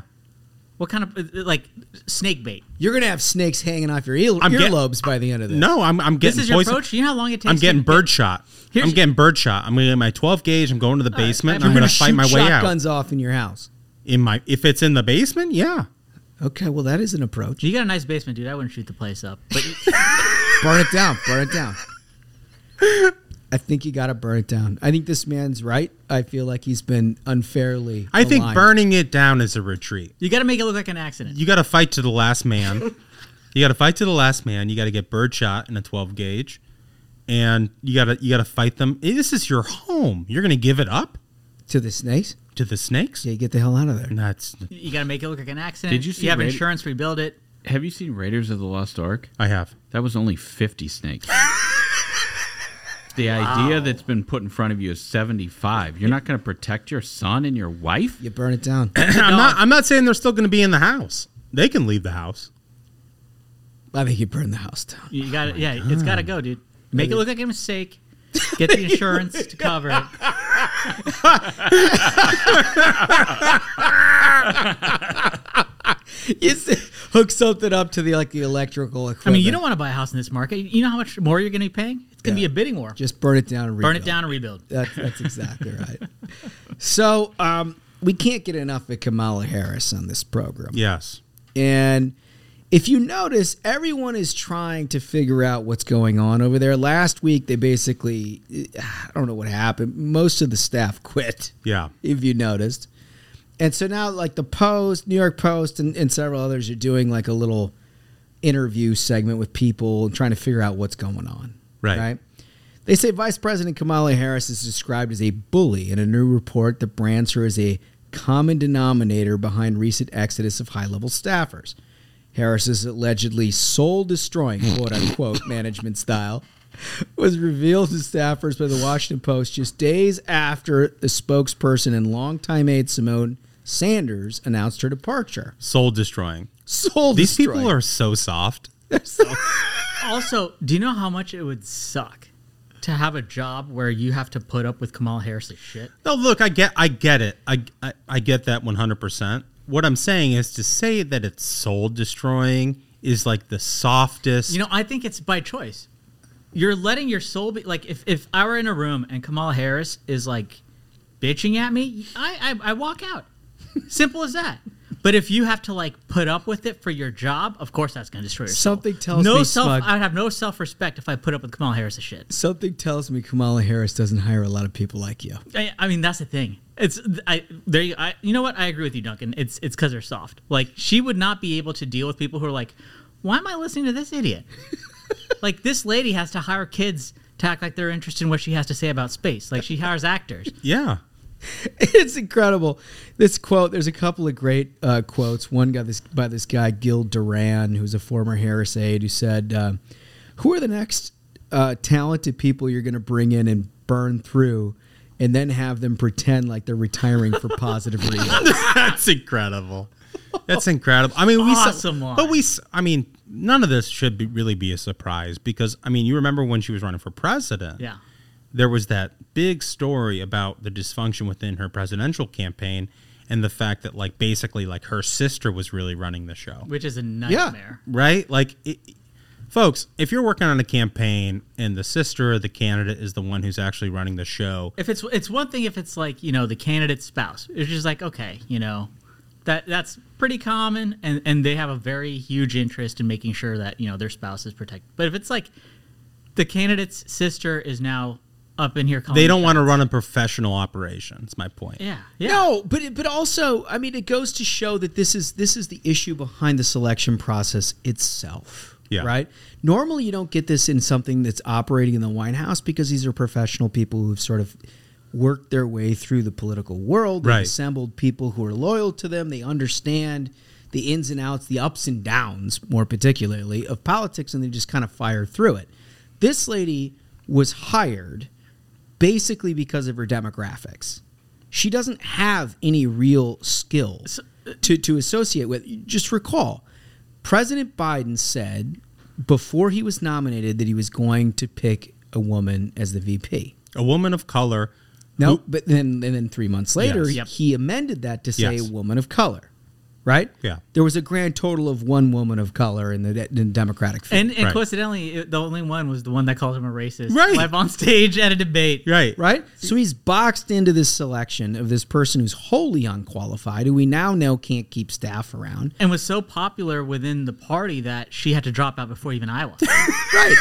What kind of uh, like snake bait? You're going to have snakes hanging off your ear- I'm get- earlobes by the end of this. No, I'm. I'm getting This is your poison. approach. You know how long it takes. I'm getting to bird shot. Here's- I'm getting bird shot. I'm gonna get my 12 gauge. I'm going to the All right, basement. I'm and I'm You're gonna gonna fight shoot my way out. shotguns off in your house. In my, if it's in the basement, yeah. Okay, well, that is an approach. You got a nice basement, dude. I wouldn't shoot the place up. But burn it down. Burn it down. I think you got to burn it down. I think this man's right. I feel like he's been unfairly. I think maligned. burning it down is a retreat. you got to make it look like an accident. You got to fight to the last man. you got to fight to the last man. You got to get birdshot in a 12 gauge, and you got to you got to fight them. This is your home. You're gonna give it up to the snakes. to the snakes? Yeah, get the hell out of there. That's You got to make it look like an accident. Did you see You have Raid- insurance. Rebuild it. Have you seen Raiders of the Lost Ark? I have. That was only 50 snakes. the idea that's been put in front of you is 75. You're not going to protect your son and your wife? You burn it down. I'm not. I'm not saying they're still gonna be in the house. They can leave the house. I think you burn the house down. You got to oh Yeah, it's got to go, dude. Make it look like a mistake. Get the insurance to cover it. you s- hook something up to the like the electrical equipment. I mean, you don't want to buy a house in this market. You know how much more you're going to be paying? It's going to Yeah. be a bidding war. just burn it down and Burn rebuild. it down and rebuild. That's, that's exactly right. So um, we can't get enough of Kamala Harris on this program. Yes. And if you notice, everyone is trying to figure out what's going on over there. Last week, they basically, I don't know what happened. Most of the staff quit, Yeah. if you noticed. And so now, like the Post, New York Post, and, and several others are doing like a little interview segment with people and trying to figure out what's going on. Right. Right. They say Vice President Kamala Harris is described as a bully in a new report that brands her as a common denominator behind recent exodus of high level staffers. Harris's allegedly soul destroying, quote unquote, management style was revealed to staffers by the Washington Post just days after the spokesperson and longtime aide Symone Sanders announced her departure. Soul destroying. Soul destroying These destroying. people are so soft. Also, do you know how much it would suck to have a job where you have to put up with Kamala Harris's shit? No, look, I get, I get it. I, I, I get that one hundred percent. What I'm saying is to say that it's soul destroying is like the softest. You know, I think it's by choice. You're letting your soul be like if, if I were in a room and Kamala Harris is like bitching at me, I I, I walk out. Simple as that. But if you have to like put up with it for your job, of course that's going to destroy your soul. Something tells no me, self. Smug- I'd have no self respect if I put up with Kamala Harris's shit. Something tells me Kamala Harris doesn't hire a lot of people like you. I, I mean, that's the thing. It's I there. You, I you know what? I agree with you, Duncan. It's it's because they're soft. Like she would not be able to deal with people who are like, why am I listening to this idiot? like this lady has to hire kids to act like they're interested in what she has to say about space. Like she hires actors. yeah. it's incredible. This quote, there's a couple of great uh, quotes. One got this by this guy Gil Duran, who's a former Harris aide, who said, uh, "Who are the next uh, talented people you're going to bring in and burn through, and then have them pretend like they're retiring for positive reasons?" That's incredible. That's incredible. I mean, we saw- Awesome line. but we. I mean, none of this should be, really be a surprise because I mean, you remember when she was running for president? Yeah. There was that big story about the dysfunction within her presidential campaign and the fact that, like, basically, like her sister was really running the show. Which is a nightmare. Right? Like, it, folks, if you're working on a campaign and the sister of the candidate is the one who's actually running the show, If it's it's one thing if it's like you know the candidate's spouse. It's just like okay, you know, that that's pretty common, and and they have a very huge interest in making sure that you know their spouse is protected. But if it's like the candidate's sister is now up in here, they don't want to run a professional operation. That's my point. Yeah, yeah. No, but it- but also, I mean, it goes to show that this is this is the issue behind the selection process itself. Yeah. Right. Normally, you don't get this in something that's operating in the White House because these are professional people who've sort of worked their way through the political world. They've Right. assembled people who are loyal to them. They understand the ins and outs, the ups and downs, more particularly of politics, and they just kind of fire through it. This lady was hired basically because of her demographics. She doesn't have any real skills uh, to, to associate with. Just recall, President Biden said before he was nominated that he was going to pick a woman as the VP. A woman of color. No, who- but then and then three months later, Yes. he- Yep. he amended that to say Yes. woman of color. Right? Yeah. There was a grand total of one woman of color in the, in the Democratic field. And, and Right. coincidentally, it- the only one was the one that called him a racist. Right. Live on stage at a debate. right. right? So he's boxed into this selection of this person who's wholly unqualified, who we now know can't keep staff around. And was so popular within the party that she had to drop out before even Iowa. Right.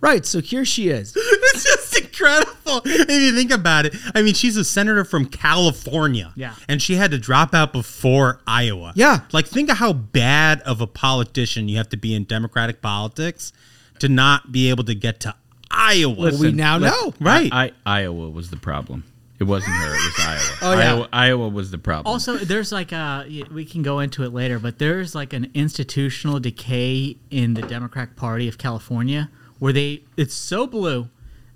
right. So here she is. It's just incredible if you think about it. I mean, she's a senator from California. Yeah. And she had to drop out before Iowa. Yeah. Like, think of how bad of a politician you have to be in Democratic politics to not be able to get to Iowa. Well, we now know. Right. I, Iowa was the problem. It wasn't her. It was Iowa. Oh, yeah. Iowa, Iowa was the problem. Also, there's like a y- we can go into it later, but there's like an institutional decay in the Democratic Party of California where they it's so blue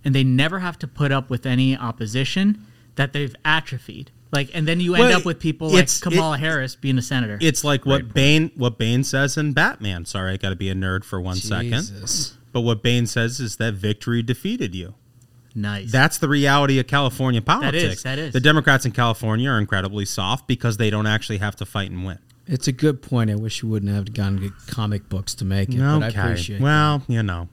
and they never have to put up with any opposition that they've atrophied. Like and then you end Well, up with people like Kamala it- Harris being a senator. It's like what Bane what Bane says in Batman. Sorry, I got to be a nerd for one second. Jesus. But what Bane says is that victory defeated you. nice. That's the reality of California politics. that is. The Democrats in California are incredibly soft because they don't actually have to fight and win. It's a good point. I wish you wouldn't have gone to get comic books to make it, but I appreciate Well, you know.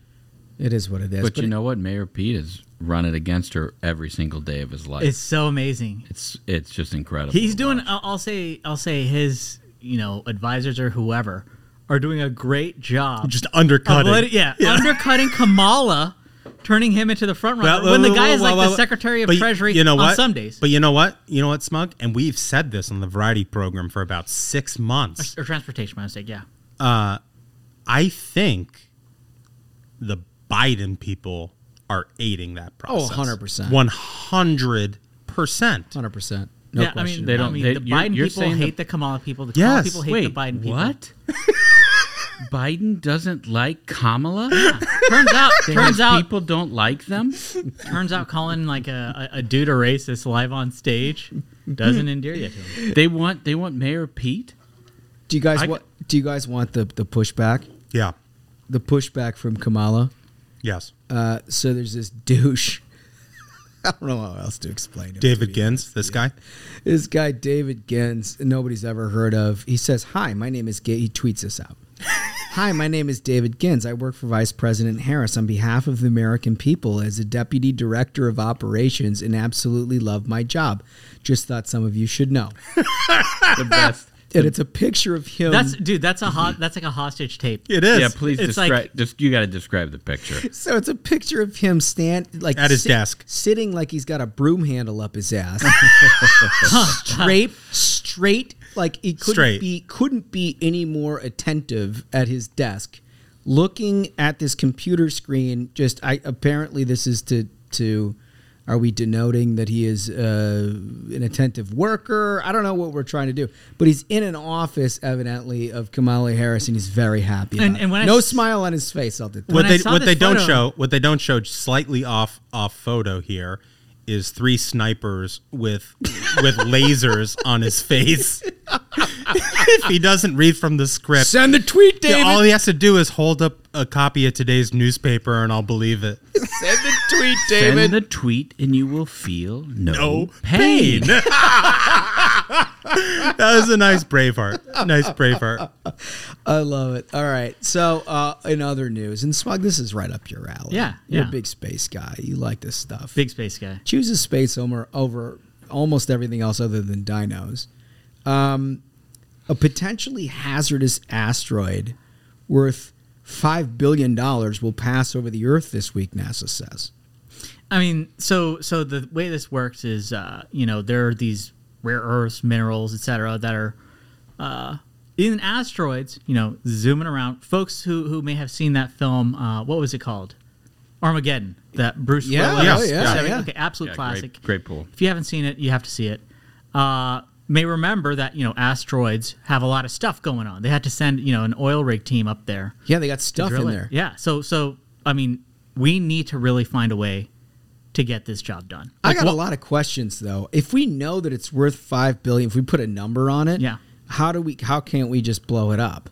It. It is what it is. but you it- know what? Mayor Pete has run it against her every single day of his life. it's so amazing. it's it's just incredible. He's doing. watch. I'll, I'll say. I'll say his. You know, advisors or whoever are doing a great job. Just undercutting. of letting- yeah, undercutting Kamala, turning him into the front runner Well, when the well, guy is well, like well, the Secretary of Treasury you know on what? some days. But you know what? You know what, Smug? And we've said this on the variety program for about six months. or transportation, my mistake. Yeah, Uh, I think the Biden people are aiding that Oh, process. 100%. One hundred percent. Hundred percent. No yeah, I question. mean, They don't- mean, they- the you're- Biden you're people saying the- hate the, Kamala people. The Kamala Yes. people hate Wait, the Biden people. what? Biden doesn't like Kamala? Turns out, turns out, people don't like them. turns out, calling like a, a, a dude a racist live on stage doesn't endear you to him. They want they want Mayor Pete. do you guys I- want? Do you guys want the the pushback? Yeah. The pushback from Kamala. Yes. Uh, so there's this douche. I don't know how else to explain to David Gins, honest. this guy. This guy, David Gens, nobody's ever heard of. He says, Hi, my name is Ga He tweets this out. Hi, my name is David Gens. I work for Vice President Harris on behalf of the American people as a Deputy Director of Operations and absolutely love my job. Just thought some of you should know. The best. And it's a picture of him. That's dude. That's a hot. That's like a hostage tape. It is. Yeah, please It's describe. like- just you got to describe the picture. so it's a picture of him stand like At his desk. sitting like he's got a broom handle up his ass, straight, straight, like he couldn't Straight. be couldn't be any more attentive at his desk, looking at this computer screen. Just I apparently this is to to. Are we denoting that he is uh, an attentive worker? I don't know what we're trying to do, but he's in an office, evidently, of Kamala Harris, and he's very happy. And- and when no s- smile on his face, I'll detect. what they what this they don't show what they don't show slightly off off photo here is three snipers with with lasers on his face. if he doesn't read from the script, Send the tweet, yeah, all he has to do is hold up a copy of today's newspaper, and I'll believe it. Send the tweet, David. Send the tweet, and you will feel no, No pain. pain. that was a nice Braveheart. Nice Braveheart. I love it. All right. So, uh, in other news, and Smug, this is right up your alley. Yeah, You're yeah. a big space guy. You like this stuff. Big space guy. Chooses space over, over almost everything else other than dinos. Um, a potentially hazardous asteroid worth $5 billion will pass over the Earth this week, NASA says. I mean, so so the way this works is, uh, you know, there are these rare earths, minerals, etc., that are uh, in asteroids. You know, zooming around. Folks who who may have seen that film, uh, what was it called? Armageddon. That Bruce Yeah, Willis. oh, yeah, seven- yeah. Okay, absolute Yeah, classic. Great, great pool. If you haven't seen it, you have to see it. May remember that you know asteroids have a lot of stuff going on. They had to send you know an oil rig team up there. Yeah, they got stuff in it. there. Yeah. So so I mean, we need to really find a way to get this job done. I got what- a lot of questions though. If we know that it's worth five billion, if we put a number on it, Yeah. How do we? How can't we just blow it up,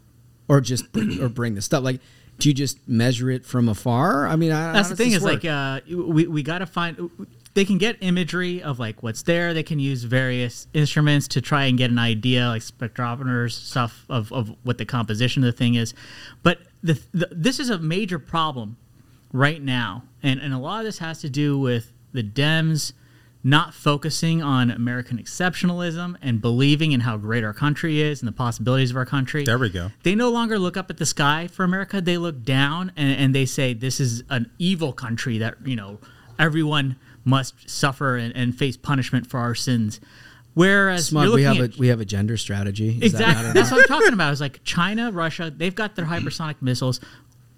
or just bring, or bring the stuff? Like, do you just measure it from afar? I mean, I, That's the thing is like uh, we we got to find. They can get imagery of like what's there. They can use various instruments to try and get an idea, like spectrometers stuff of, of what the composition of the thing is. But the, the this is a major problem right now, and and a lot of this has to do with the Dems not focusing on American exceptionalism and believing in how great our country is and the possibilities of our country. There we go. They no longer look up at the sky for America. They look down and, and they say this is an evil country that, you know, everyone must suffer and, and face punishment for our sins. Whereas Smug, we have at, a we have a gender strategy. Is exactly not that's what I'm talking about. Is like China, Russia, they've got their hypersonic missiles.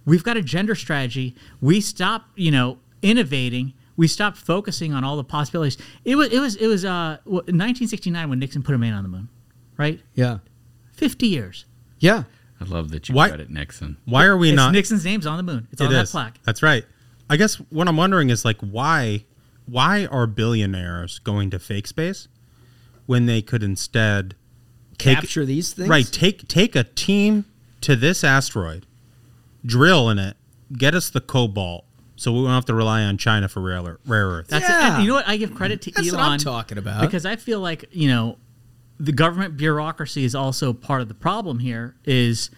We've got a gender strategy. We stop, you know, innovating. We stopped focusing on all the possibilities. It was it was it was uh, 1969 when Nixon put a man on the moon, right? Yeah. 50 years. Yeah. I love that you Why- credit Nixon. Why are we It's not? Nixon's name's on the moon. It's It on that is. plaque. That's right. I guess what I'm wondering is like why why are billionaires going to fake space when they could instead take, Capture these things? Right, take take a team to this asteroid, drill in it, get us the cobalt, so we won't have to rely on China for rare, rare earth. That's Yeah. and you know what? I give credit to That's Elon. what I'm talking about. because I feel like you know the government bureaucracy is also part of the problem here. Is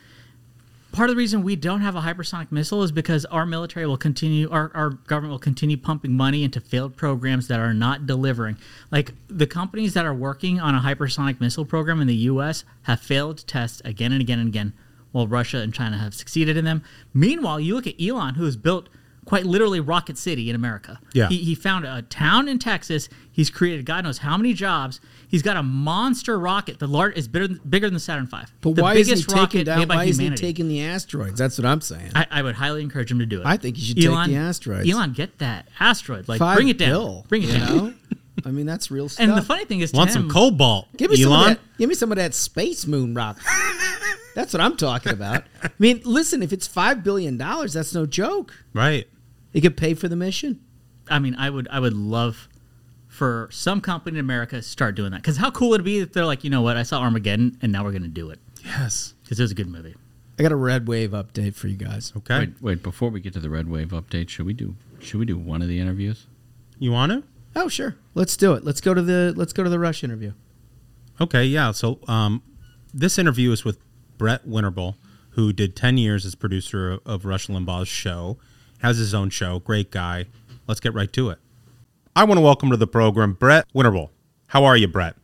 part of the reason we don't have a hypersonic missile is because our military will continue, our, our government will continue pumping money into failed programs that are not delivering. Like the companies that are working on a hypersonic missile program in the U.S. have failed tests again and again and again, while Russia and China have succeeded in them. Meanwhile, you look at Elon, who has built quite literally Rocket City in America. Yeah. He, he found a town in Texas. He's created God knows how many jobs. He's got a monster rocket. The large is bigger, bigger than the Saturn V. But the why is he biggest taking rocket down? made by Why is he taking the asteroids? That's what I'm saying. I, I would highly encourage him to do it. I think he should take the asteroids. Elon, get that asteroid. Like, Five bring it down. bill, bring it you down. know? I mean, that's real stuff. And the funny thing is, Want Tim, some cobalt? Give me some of that. Give me some of that space moon rock. that's what I'm talking about. I mean, listen, if it's five billion dollars, that's no joke. Right. It could pay for the mission. I mean, I would, I would love for some company in America to start doing that. Because how cool would it be if they're like, you know what, I saw Armageddon, and now we're going to do it. Yes. Because it was a good movie. I got a red wave update for you guys. Okay. Wait, wait. Before we get to the red wave update, should we do should we do one of the interviews? You want to? Oh, sure. Let's do it. Let's go to the let's go to the Rush interview. Okay, yeah. So um, this interview is with Brett Winterble, who did 10 years as producer of, of Rush Limbaugh's show, has his own show, great guy. Let's get right to it. I want to welcome to the program Brett Winterble. How are you, Brett?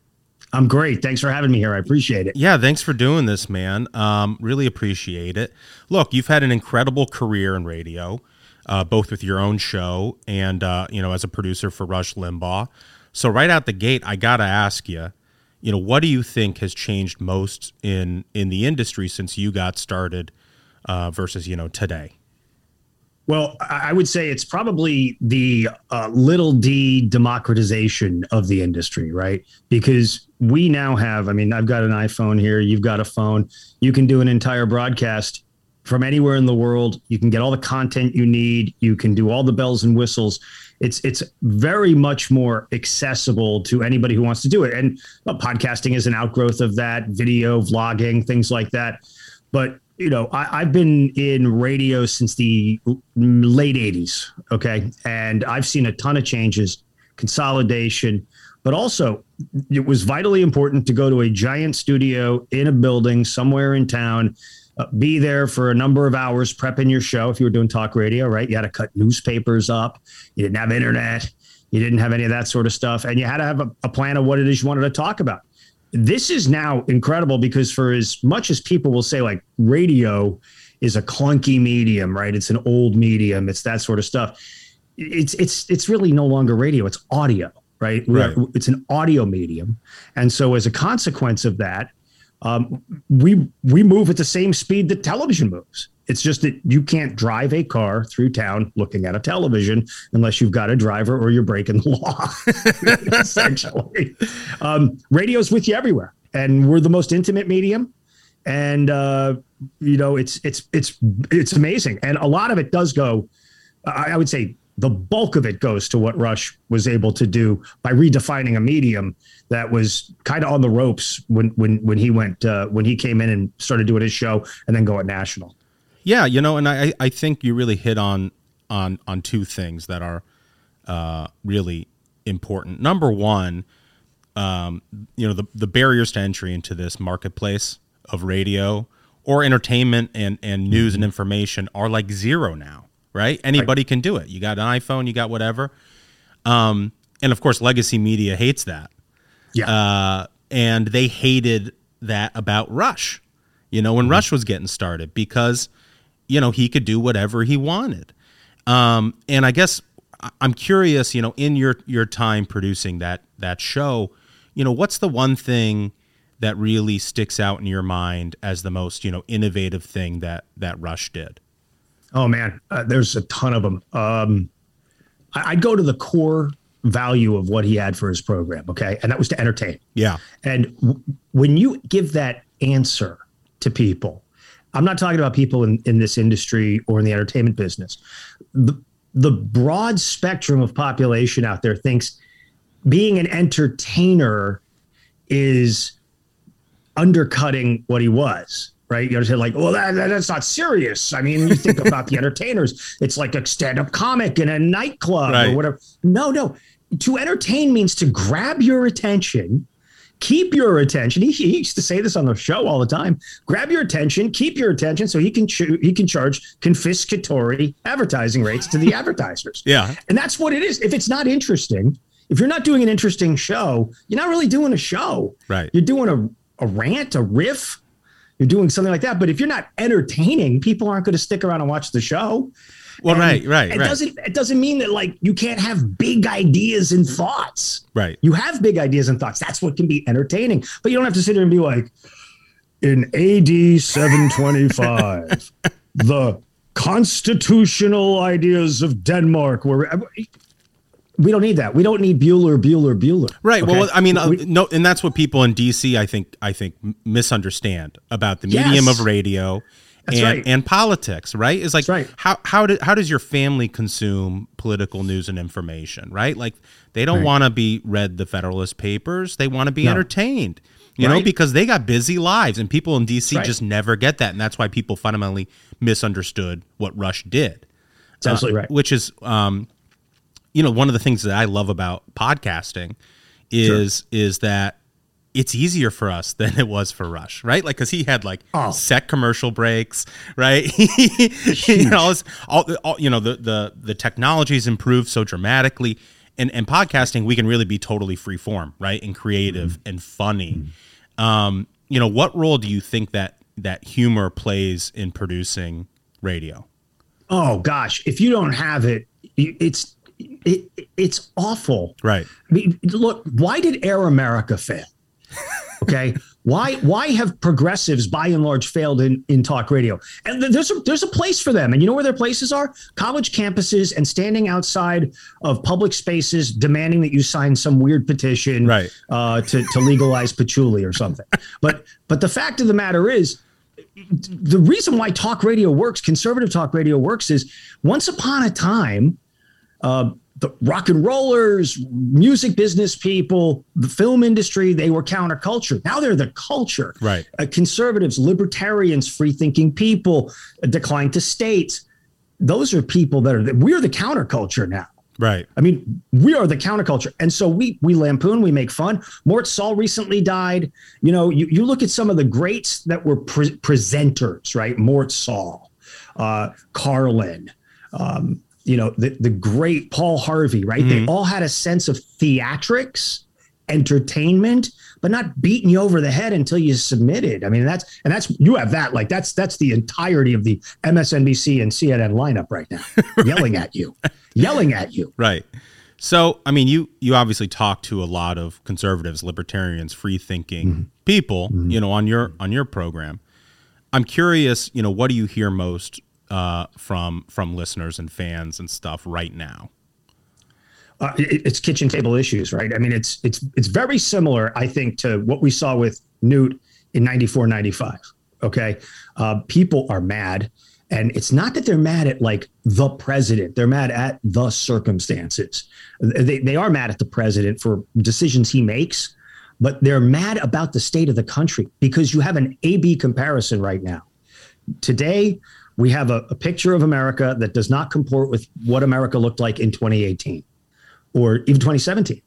I'm great. Thanks for having me here. I appreciate it. Yeah, thanks for doing this, man. Um, really appreciate it. Look, you've had an incredible career in radio, uh, both with your own show and uh, you know as a producer for Rush Limbaugh. So right out the gate, I gotta ask you, you know, what do you think has changed most in in the industry since you got started uh, versus you know today? Well, I would say it's probably the uh, little d democratization of the industry, right? Because we now have, I mean, I've got an iPhone here, you've got a phone, you can do an entire broadcast from anywhere in the world. You can get all the content you need, you can do all the bells and whistles. It's it's very much more accessible to anybody who wants to do it. And podcasting is an outgrowth of that, video, vlogging, things like that. But you know, I, I've been in radio since the late '80s. Okay, and I've seen a ton of changes, consolidation, but also it was vitally important to go to a giant studio in a building somewhere in town. Uh, be there for a number of hours prepping your show. If you were doing talk radio, right? You had to cut newspapers up. You didn't have internet. You didn't have any of that sort of stuff. And you had to have a, a plan of what it is you wanted to talk about this is now incredible because for as much as people will say like radio is a clunky medium right? It's an old medium it's that sort of stuff. It's it's it's really no longer radio it's audio right, Right. it's an audio medium. And so as a consequence of that um, we we move at the same speed that television moves it's just that you can't drive a car through town looking at a television unless you've got a driver or you're breaking the law essentially. Um, radio's with you everywhere and we're the most intimate medium. And uh, you know it's it's it's it's amazing. And a lot of it does go I, I would say the bulk of it goes to what rush was able to do by redefining a medium that was kind of on the ropes when when when he went uh, when he came in and started doing his show and then going national Yeah, you know, and I, I think you really hit on on on two things that are uh, really important. Number one, um, you know, the the barriers to entry into this marketplace of radio or entertainment and and news and information are like zero now, right? Anybody can do it. You got an iPhone, you got whatever. Um, and of course, legacy media hates that. Yeah. Uh, and they hated that about Rush, you know, when Rush was getting started because, you know, he could do whatever he wanted. Um, and I guess I'm curious, you know, in your your time producing that that show, you know, what's the one thing that really sticks out in your mind as the most, you know, innovative thing that that Rush did? Oh man, uh, there's a ton of them. Um, I, I'd go to the core value of what he had for his program, okay, and that was to entertain. Yeah. And w- when you give that answer to people, I'm not talking about people in, in this industry or in the entertainment business. The, the broad spectrum of population out there thinks being an entertainer is undercutting what he was. Right, you understand? Like, well, that, that- that's not serious. I mean, you think about the entertainers; it's like a stand-up comic in a nightclub Right. or whatever. No, no. To entertain means to grab your attention, keep your attention. He, he used to say this on the show all the time. Grab your attention, keep your attention, so he can ch- he can charge confiscatory advertising rates to the advertisers. Yeah. And that's what it is. If it's not interesting, if you're not doing an interesting show, you're not really doing a show. Right. You're doing a, a rant, a riff. You're doing something like that. But if you're not entertaining, people aren't going to stick around and watch the show. Well, right, right, It right. doesn't it doesn't mean that like you can't have big ideas and thoughts. Right. You have big ideas and thoughts. That's what can be entertaining. But you don't have to sit there and be like, in AD 725, the constitutional ideas of Denmark were. We don't need that. We don't need Bueller, Bueller, Bueller. Right. okay? Well, I mean, uh, We- no, and that's what people in DC, I think, I think misunderstand about the medium Yes. of radio That's and right. and politics. Right? Is like right. how how do, how does your family consume political news and information? Right? Like they don't Right. want to be read the Federalist Papers. They want to be No. entertained. You know, because they got busy lives, and people in DC Right. just never get that, and that's why people fundamentally misunderstood what Rush did. That's absolutely right. Which is, um, you know, one of the things that I love about podcasting is is that it's easier for us than it was for Rush, right? Like, because he had like Oh. set commercial breaks, right? you know, all, this- all, all you know, the the the technology's improved so dramatically, and and podcasting we can really be totally free form, right, and creative Mm-hmm. and funny. Um, you know, what role do you think that that humor plays in producing radio? Oh gosh, if you don't have it, it's it, it's awful. Right. I mean, look, why did Air America fail? Okay, why why have progressives by and large failed in in talk radio? And there's a there's a place for them, and you know where their places are? College campuses and standing outside of public spaces, demanding that you sign some weird petition, right, uh, to to legalize patchouli or something. But but the fact of the matter is, the reason why talk radio works, conservative talk radio works, is once upon a time, uh, the rock and rollers, music business people, the film industry, they were counterculture. Now they're the culture. Right. Uh, conservatives, libertarians, free thinking people, uh, decline to states. Those are people that are, we're the counterculture now. Right. I mean, we are the counterculture. And so we we lampoon, we make fun. Mort Sahl recently died. You know, you, you look at some of the greats that were pre- presenters, right? Mort Sahl, uh, Carlin, um, you know, the, the great Paul Harvey, right? They Mhm. all had a sense of theatrics, entertainment, but not beating you over the head until you submitted. I mean, that's and that's you have that like that's that's the entirety of the MSNBC and CNN lineup right now, yelling at you, yelling at you. Right. So, I mean, you you obviously talk to a lot of conservatives, libertarians, free thinking Mm-hmm. people, you know, on your on your program. I'm curious, you know, what do you hear most uh, from from listeners and fans and stuff right now? uh, it, it's kitchen table issues, right? I mean, it's it's it's very similar, I think, to what we saw with Newt in 94, 95. Okay. Uh, people are mad. And it's not that they're mad at like the president, they're mad at the circumstances. They, they are mad at the president for decisions he makes, but they're mad about the state of the country because you have an A B comparison right now. Today, we have a, a picture of America that does not comport with what America looked like in 2018 or even 2017.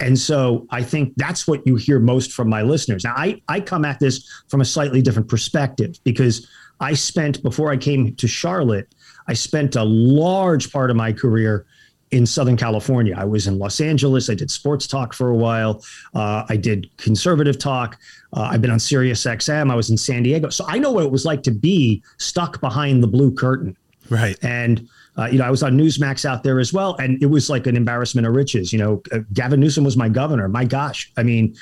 And so I think that's what you hear most from my listeners. Now, I, I come at this from a slightly different perspective because I spent, before I came to Charlotte, I spent a large part of my career in Southern California. I was in Los Angeles. I did sports talk for a while. Uh, I did conservative talk. Uh, I've been on Sirius XM. I was in San Diego. So I know what it was like to be stuck behind the blue curtain. Right. And uh, you know, I was on Newsmax out there as well, and it was like an embarrassment of riches. You know, uh, Gavin Newsom was my governor. My gosh, I mean,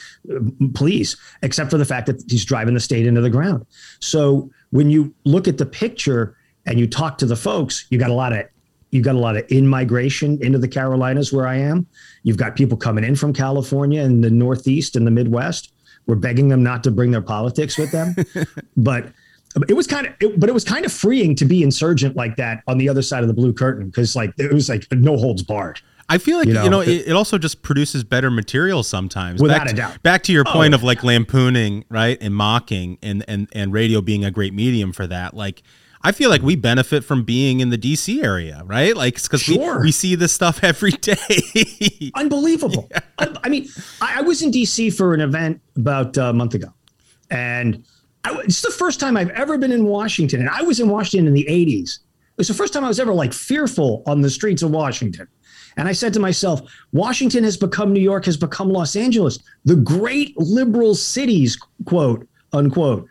please, except for the fact that he's driving the state into the ground. So when you look at the picture and you talk to the folks, you got a lot of you got a lot of in migration into the Carolinas where I am. You've got people coming in from California and the Northeast and the Midwest. We're begging them not to bring their politics with them, but it was kind of it, but it was kind of freeing to be insurgent like that on the other side of the blue curtain because like it was like no holds barred I feel like You you know, know, it, it also just produces better material sometimes. Without back a to, doubt. Back to your Oh. point of like lampooning, right, and mocking, and and and radio being a great medium for that. Like, I feel like we benefit from being in the DC area, right? Like, because Sure. we we see this stuff every day. unbelievable I, I mean I, I was in dc for an event about a month ago and I, it's the first time i've ever been in washington and i was in washington in the 80s it was the first time i was ever like fearful on the streets of washington and I said to myself, Washington has become New York, has become Los Angeles, the great liberal cities, quote unquote.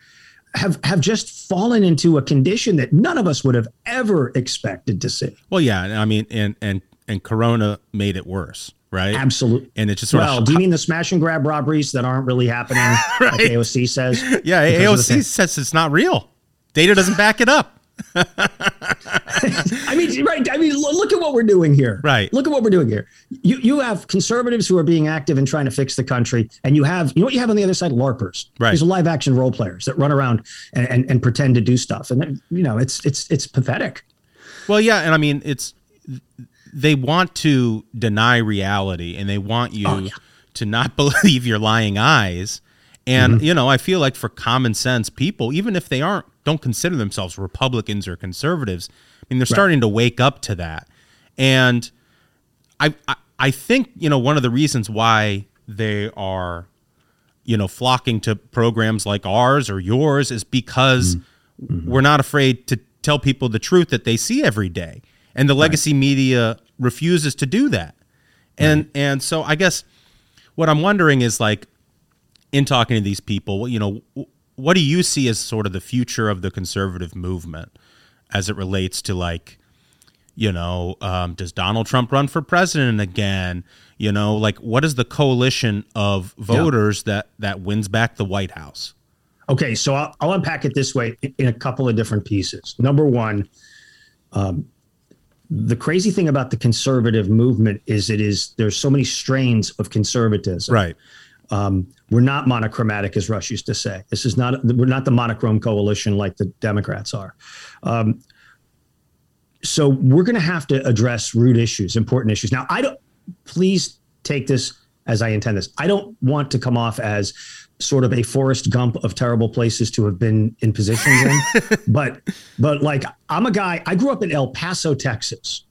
Have have just fallen into a condition that none of us would have ever expected to see. Well, yeah, I mean, and and and Corona made it worse, right? Absolutely. And it just sort well, of do you mean the smash and grab robberies that aren't really happening? Right. Like AOC says. yeah, Because of the AOC says it's not real. Data doesn't back it up. I mean, right. I mean, look at what we're doing here. Right. Look at what we're doing here. You you have conservatives who are being active and trying to fix the country, and you have you know what you have on the other side, LARPers. Right. These are live action role players that run around and, and, and pretend to do stuff, and you know it's it's it's pathetic. Well, yeah, and I mean, it's they want to deny reality, and they want you Oh, to not believe your lying eyes. And Mm-hmm. you know, I feel like for common sense people, even if they aren't don't consider themselves Republicans or conservatives, I mean, they're starting to wake up to that. And I, I I think you know one of the reasons why they are you know flocking to programs like ours or yours is because mm-hmm. Mm-hmm. we're not afraid to tell people the truth that they see every day. And the legacy media refuses to do that. And and so i guess what i'm wondering is like in talking to these people you know what do you see as sort of the future of the conservative movement as it relates to like you know um, does donald trump run for president again you know like what is the coalition of voters that that wins back the white house Okay, so I'll, I'll unpack it this way in a couple of different pieces. Number one, um, the crazy thing about the conservative movement is it is there's so many strains of conservatism. right Um, we're not monochromatic, as Rush used to say. This is not we're not the monochrome coalition like the Democrats are. Um, so we're going to have to address root issues, important issues. Now, I don't. Please take this as I intend this. I don't want to come off as sort of a Forrest Gump of terrible places to have been in positions in, but but like I'm a guy. I grew up in El Paso, Texas.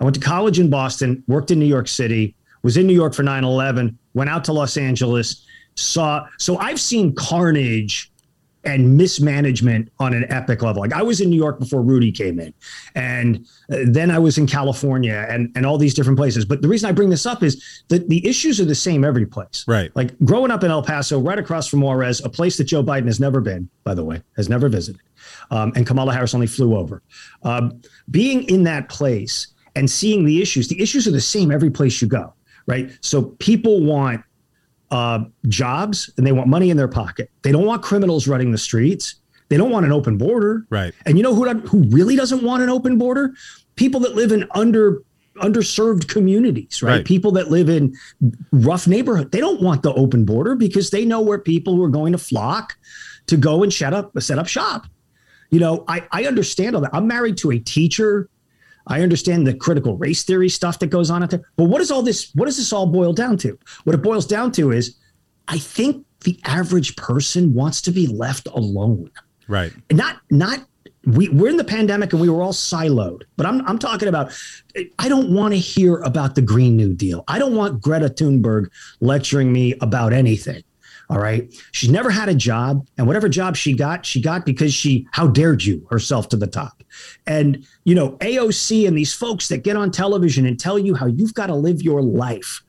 I went to college in Boston, worked in New York City, was in New York for 9 11, went out to Los Angeles, saw. So I've seen carnage and mismanagement on an epic level. Like I was in New York before Rudy came in, and uh, then I was in California and, and all these different places. But the reason I bring this up is that the issues are the same every place. Right. Like growing up in El Paso, right across from Juarez, a place that Joe Biden has never been, by the way, has never visited, um, and Kamala Harris only flew over. Um, being in that place and seeing the issues, the issues are the same every place you go, right? So people want uh, jobs and they want money in their pocket. They don't want criminals running the streets. They don't want an open border. Right. And you know who who really doesn't want an open border? People that live in under underserved communities, right? Right. People that live in rough neighborhood. They don't want the open border because they know where people are going to flock to go and set up set up shop. You know, I, I understand all that. I'm married to a teacher. I understand the critical race theory stuff that goes on out there. But what is all this? What does this all boil down to? What it boils down to is I think the average person wants to be left alone. right Not not we, we're in the pandemic and we were all siloed, but I'm, I'm talking about, I don't want to hear about the Green New Deal. I don't want Greta Thunberg lecturing me about anything. All right. She's never had a job. And whatever job she got, she got because she, how dared you, herself to the top. And, you know, AOC and these folks that get on television and tell you how you've got to live your life.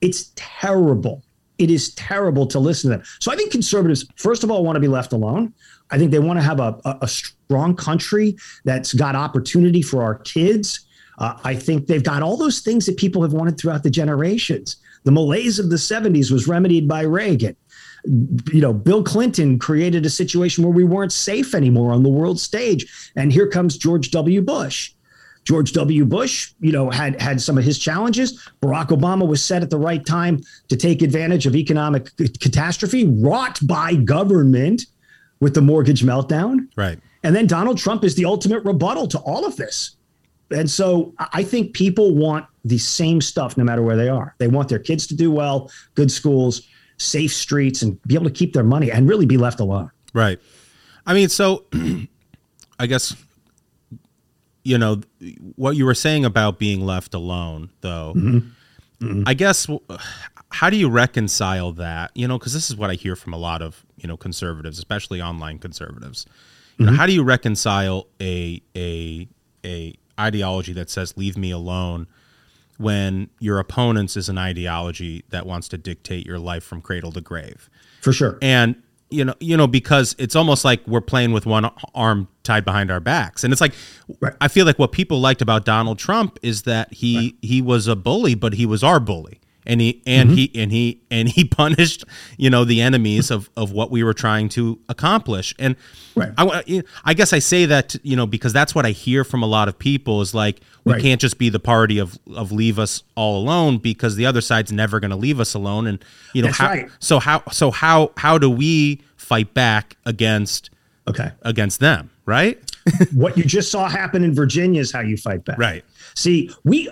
It's terrible. It is terrible to listen to them. So I think conservatives, first of all, want to be left alone. I think they want to have a, a, a strong country that's got opportunity for our kids. Uh, I think they've got all those things that people have wanted throughout the generations. The malaise of the 70s was remedied by Reagan. You know, Bill Clinton created a situation where we weren't safe anymore on the world stage. And here comes George W. Bush. George W. Bush, you know, had had some of his challenges. Barack Obama was set at the right time to take advantage of economic catastrophe wrought by government with the mortgage meltdown. Right. And then Donald Trump is the ultimate rebuttal to all of this. And so I think people want the same stuff no matter where they are. They want their kids to do well, good schools, safe streets, and be able to keep their money and really be left alone. Right. I mean, so I guess you know what you were saying about being left alone, though. Mm-hmm. Mm-hmm. I guess how do you reconcile that? You know, because this is what I hear from a lot of you know conservatives, especially online conservatives. You know, mm-hmm. how do you reconcile a a a ideology that says "leave me alone" when your opponent's is an ideology that wants to dictate your life from cradle to grave? For sure. And you know, you know, because it's almost like we're playing with one arm tied behind our backs, and it's like I feel like what people liked about Donald Trump is that he he was a bully, but he was our bully, and he and Mm-hmm. he and he and he punished you know the enemies of of what we were trying to accomplish, and I you know, I guess I say that you know because that's what I hear from a lot of people is like we Right. can't just be the party of of leave us all alone because the other side's never going to leave us alone, and you know That's how right. so how so how how do we fight back against okay against them right what you just saw happen in Virginia is how you fight back. Right. See, we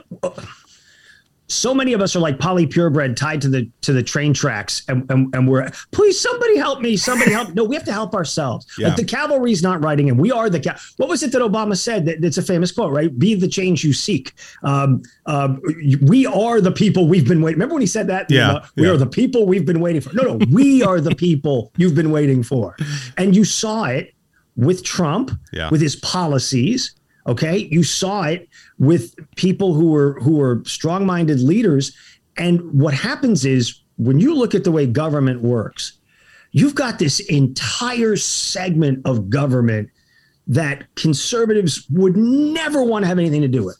so many of us are like poly purebred tied to the to the train tracks and, and, and we're please somebody help me somebody help no we have to help ourselves Yeah. like the cavalry's not riding in we are the ca- what was it that obama said that, that's a famous quote right be the change you seek um, um, we are the people we've been waiting remember when he said that Yeah, Uh, we yeah. are the people we've been waiting for no no we are the people you've been waiting for and you saw it with trump Yeah. with his policies okay? You saw it with people who were who were strong-minded leaders. And what happens is when you look at the way government works you've got this entire segment of government that conservatives would never want to have anything to do with.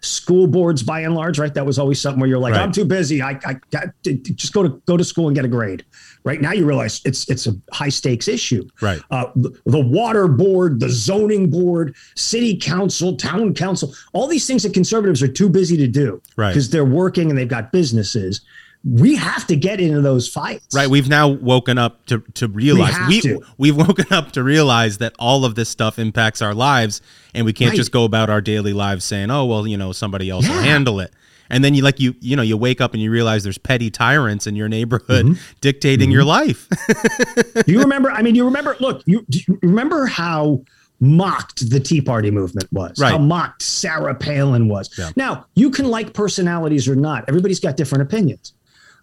School boards by and large right? That was always something where you're like Right. i'm too busy. I, I got to just go to go to school and get a grade right now you realize it's it's a high stakes issue right uh, the, the water board, the zoning board, city council, town council, all these things that conservatives are too busy to do Right. because they're working and they've got businesses. We have to get into those fights. right we've now woken up to to realize we, to. we've woken up to realize that all of this stuff impacts our lives and we can't Right. just go about our daily lives saying oh well you know somebody else will handle it and then you like you you know you wake up and you realize there's petty tyrants in your neighborhood Mm-hmm. dictating your life do you remember? I mean, you remember? Look, you, do you remember how mocked the Tea Party movement was? Right. How mocked Sarah Palin was. Yeah. Now, you can like personalities or not. Everybody's got different opinions,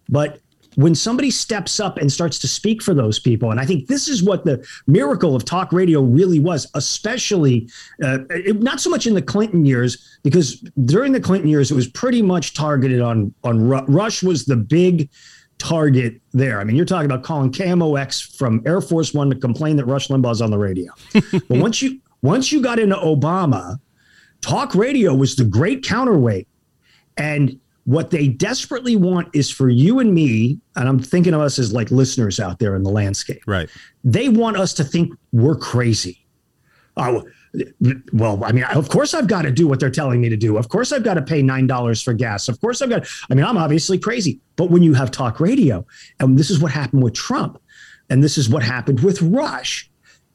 but when somebody steps up and starts to speak for those people, and I think this is what the miracle of talk radio really was, especially uh, it- not so much in the Clinton years, because during the Clinton years it was pretty much targeted on on Ru- Rush was the big target there. I mean, you're talking about calling KMOX from Air Force One to complain that Rush Limbaugh's on the radio. but once you once you got into Obama, talk radio was the great counterweight. And what they desperately want is for you and me, and I'm thinking of us as like listeners out there in the landscape. right They want us to think we're crazy. Oh, well, I mean, of course I've got to do what they're telling me to do. Of course I've got to pay nine dollars for gas. Of course I've got. I mean, I'm obviously crazy. But when you have talk radio, and this is what happened with Trump, and this is what happened with Rush,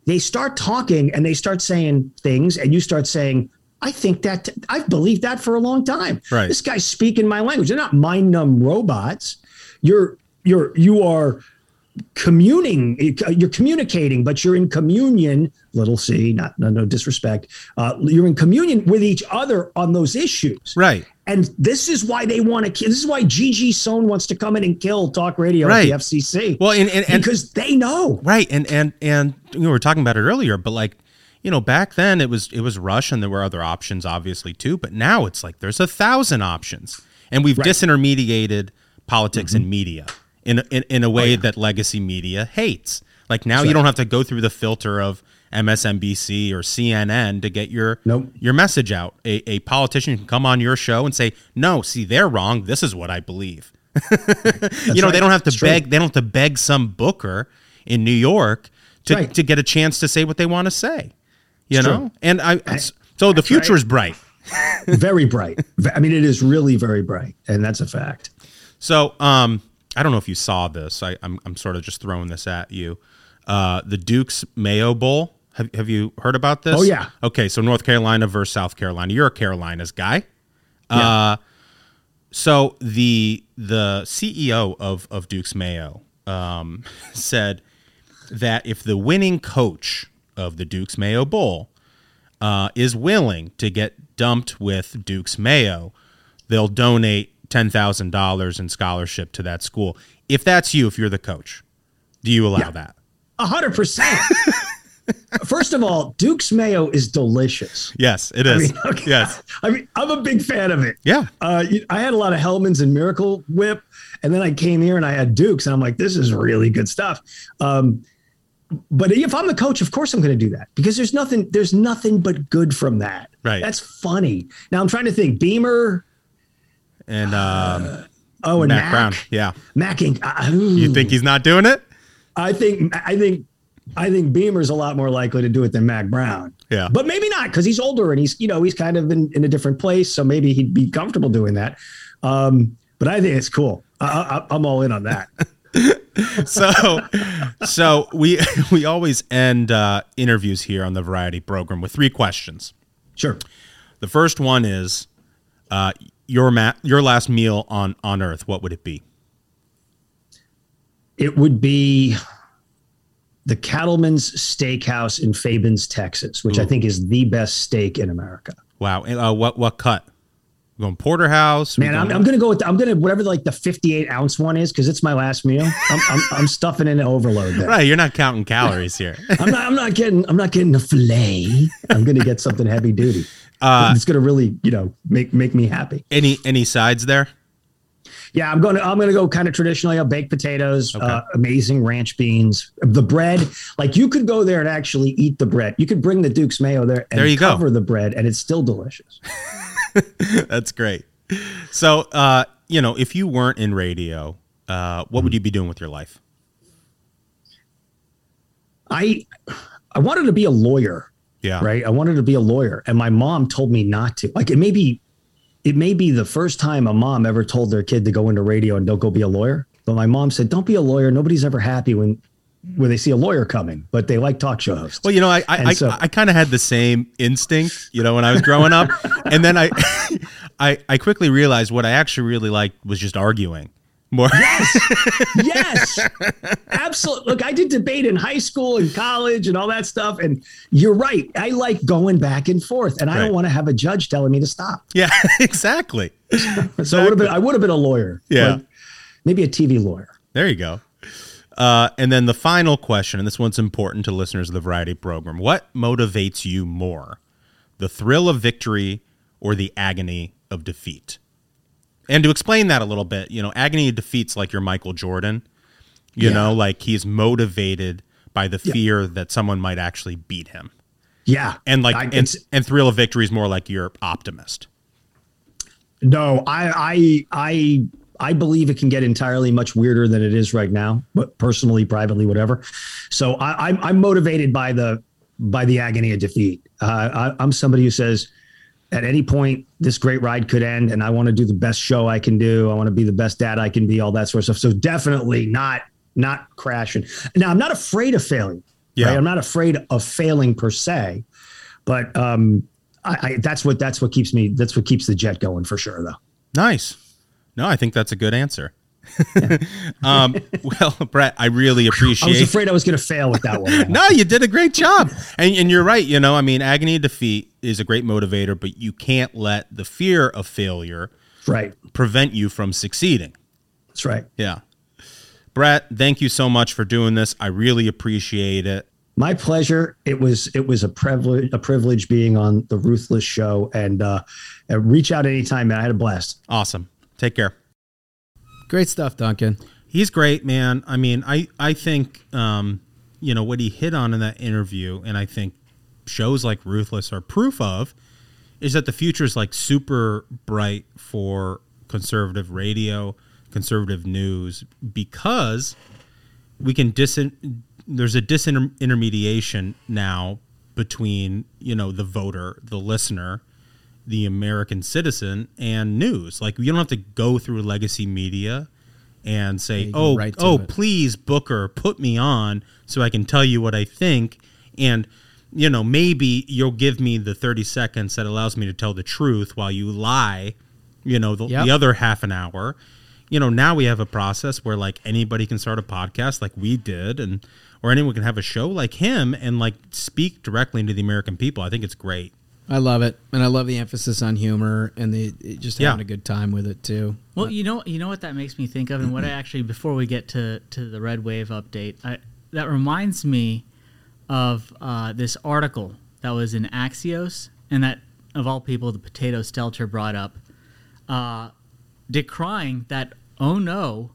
they start talking and they start saying things, and you start saying, "I think that I've believed that for a long time." Right. This guy's speaking my language. They're not mind numb robots. You're you're you are communing you're communicating but you're in communion little c not no, no disrespect uh, you're in communion with each other on those issues right and this is why they want to kill this is why Gigi Sohn wants to come in and kill talk radio Right. at the fcc well and, and, and because they know right and and and we were talking about it earlier but like you know back then it was it was rush and there were other options obviously too but now it's like there's a thousand options and we've disintermediated politics Mm-hmm. and media in a, in, in a way that legacy media hates like now you don't have to go through the filter of MSNBC or CNN to get your Nope. your message out. A, a politician can come on your show and say, "No, see, they're wrong. This is what I believe." you know, right. they don't have to That's beg. They don't have to beg some booker in New York to Right. to get a chance to say what they want to say. You It's know, true. and I so the future right. is bright. very bright i mean it is really very bright and that's a fact So, um, I don't know if you saw this. I, I'm I'm sort of just throwing this at you. Uh, the Duke's Mayo Bowl. Have Have you heard about this? Oh, yeah. Okay, so North Carolina versus South Carolina. You're a Carolinas guy. Uh, so the the CEO of of Duke's Mayo um, said that if the winning coach of the Duke's Mayo Bowl uh, is willing to get dumped with Duke's Mayo, they'll donate ten thousand dollars in scholarship to that school. If that's you, if you're the coach, do you allow that? A hundred percent. First of all, Duke's mayo is delicious. Yes, it is. I mean, okay. Yes. I mean, I'm a big fan of it. Yeah. Uh, I had a lot of Hellmann's and Miracle Whip, and then I came here and I had Duke's, and I'm like, this is really good stuff. Um, but if I'm the coach, of course I'm going to do that because there's nothing there's nothing but good from that. Right. That's funny. Now I'm trying to think. Beamer and um, oh, and Mac, Mac, Brown. Yeah. Macking. Uh, You think he's not doing it? I think I think I think Beamer's a lot more likely to do it than Mac Brown. Yeah. But maybe not because he's older and he's you know he's kind of in, in a different place, so maybe he'd be comfortable doing that. Um, but I think it's cool. I, I, I'm all in on that. so so we we always end uh, interviews here on the variety program with three questions. Sure. The first one is uh, your ma- your last meal on on earth what would it be? It would be the Cattleman's Steakhouse in Fabens, Texas, which I think is the best steak in America. wow. And, uh, what what cut we going porterhouse Man, I'm, going- I'm gonna go with I'm gonna whatever like the 58 ounce one is because it's my last meal. I'm, I'm, I'm stuffing in an overload there. right you're not counting calories here I'm not I'm not getting I'm not getting a fillet. I'm gonna get something heavy duty. Uh, it's gonna really you know make make me happy. any any sides there Yeah, I'm going to I'm going to go kind of traditionally. I'll baked potatoes, uh, amazing ranch beans, the bread. Like you could go there and actually eat the bread. You could bring the Duke's mayo there and There you go. cover the bread, and it's still delicious. that's great so uh, you know if you weren't in radio uh, what would you be doing with your life I I wanted to be a lawyer. Yeah. Right. I wanted to be a lawyer, and my mom told me not to. Like it may be, it may be the first time a mom ever told their kid to go into radio and don't go be a lawyer. But my mom said, "Don't be a lawyer. Nobody's ever happy when." When they see a lawyer coming, but they like talk show hosts. Well, you know, I I, And I, I kind of had the same instinct, you know, when I was growing up, and then I, I I quickly realized what I actually really liked was just arguing more. yes, yes, absolutely. Look, I did debate in high school and college and all that stuff. And you're right. I like going back and forth, and I Right. don't want to have a judge telling me to stop. yeah, exactly. So I would have been. I would have been a lawyer. Yeah. but maybe a TV lawyer. There you go. Uh, and then the final question, and this one's important to listeners of the Variety Program: What motivates you more, the thrill of victory or the agony of defeat? And to explain that a little bit, you know, agony of defeat's like your Michael Jordan. You Yeah. know, like he's motivated by the fear that someone might actually beat him. Yeah, And like I- and, and thrill of victory is more like you're optimist. No, I, I, I, I believe it can get entirely much weirder than it is right now. But personally, privately, whatever. So I, I'm, I'm motivated by the by the agony of defeat. Uh, I, I'm somebody who says, at any point, this great ride could end, and I want to do the best show I can do. I want to be the best dad I can be. All that sort of stuff. So definitely not not crashing. Now I'm not afraid of failing. Yeah. right? I'm not afraid of failing per se, but um, I, I, that's what that's what keeps me. That's what keeps the jet going for sure, though. Nice. No, I think that's a good answer. um, well, Brett, I really appreciate. I was afraid I was going to fail with that one. no, you did a great job, and and you're right. You know, I mean, agony of defeat is a great motivator, but you can't let the fear of failure right prevent you from succeeding. That's right. Yeah, Brett, thank you so much for doing this. I really appreciate it. My pleasure. It was it was a privilege a privilege being on the Ruthless Show, and uh, uh, reach out anytime, man. I had a blast. Awesome. Take care. Great stuff, Duncan. He's great, man. I mean, I I think um, you know what he hit on in that interview, and I think shows like Ruthless are proof of, is that the future is like super bright for conservative radio, conservative news, because we can dis there's a disintermediation now between you know the voter, the listener, the American citizen, and news. Like you don't have to go through legacy media and say, go "Oh, right oh, it." please, Booker, put me on so I can tell you what I think." And you know, maybe you'll give me the 30 seconds that allows me to tell the truth while you lie, you know, the, Yep. the other half an hour. You know, now we have a process where like anybody can start a podcast like we did and or anyone can have a show like him and like speak directly into the American people. I think it's great. I love it, and I love the emphasis on humor and the just Yeah. having a good time with it too. Well, you know, you know what that makes me think of, and what I actually before we get to to the red wave update, I, that reminds me of uh, this article that was in Axios, and that of all people, the potato stelter brought up, uh, decrying that oh no,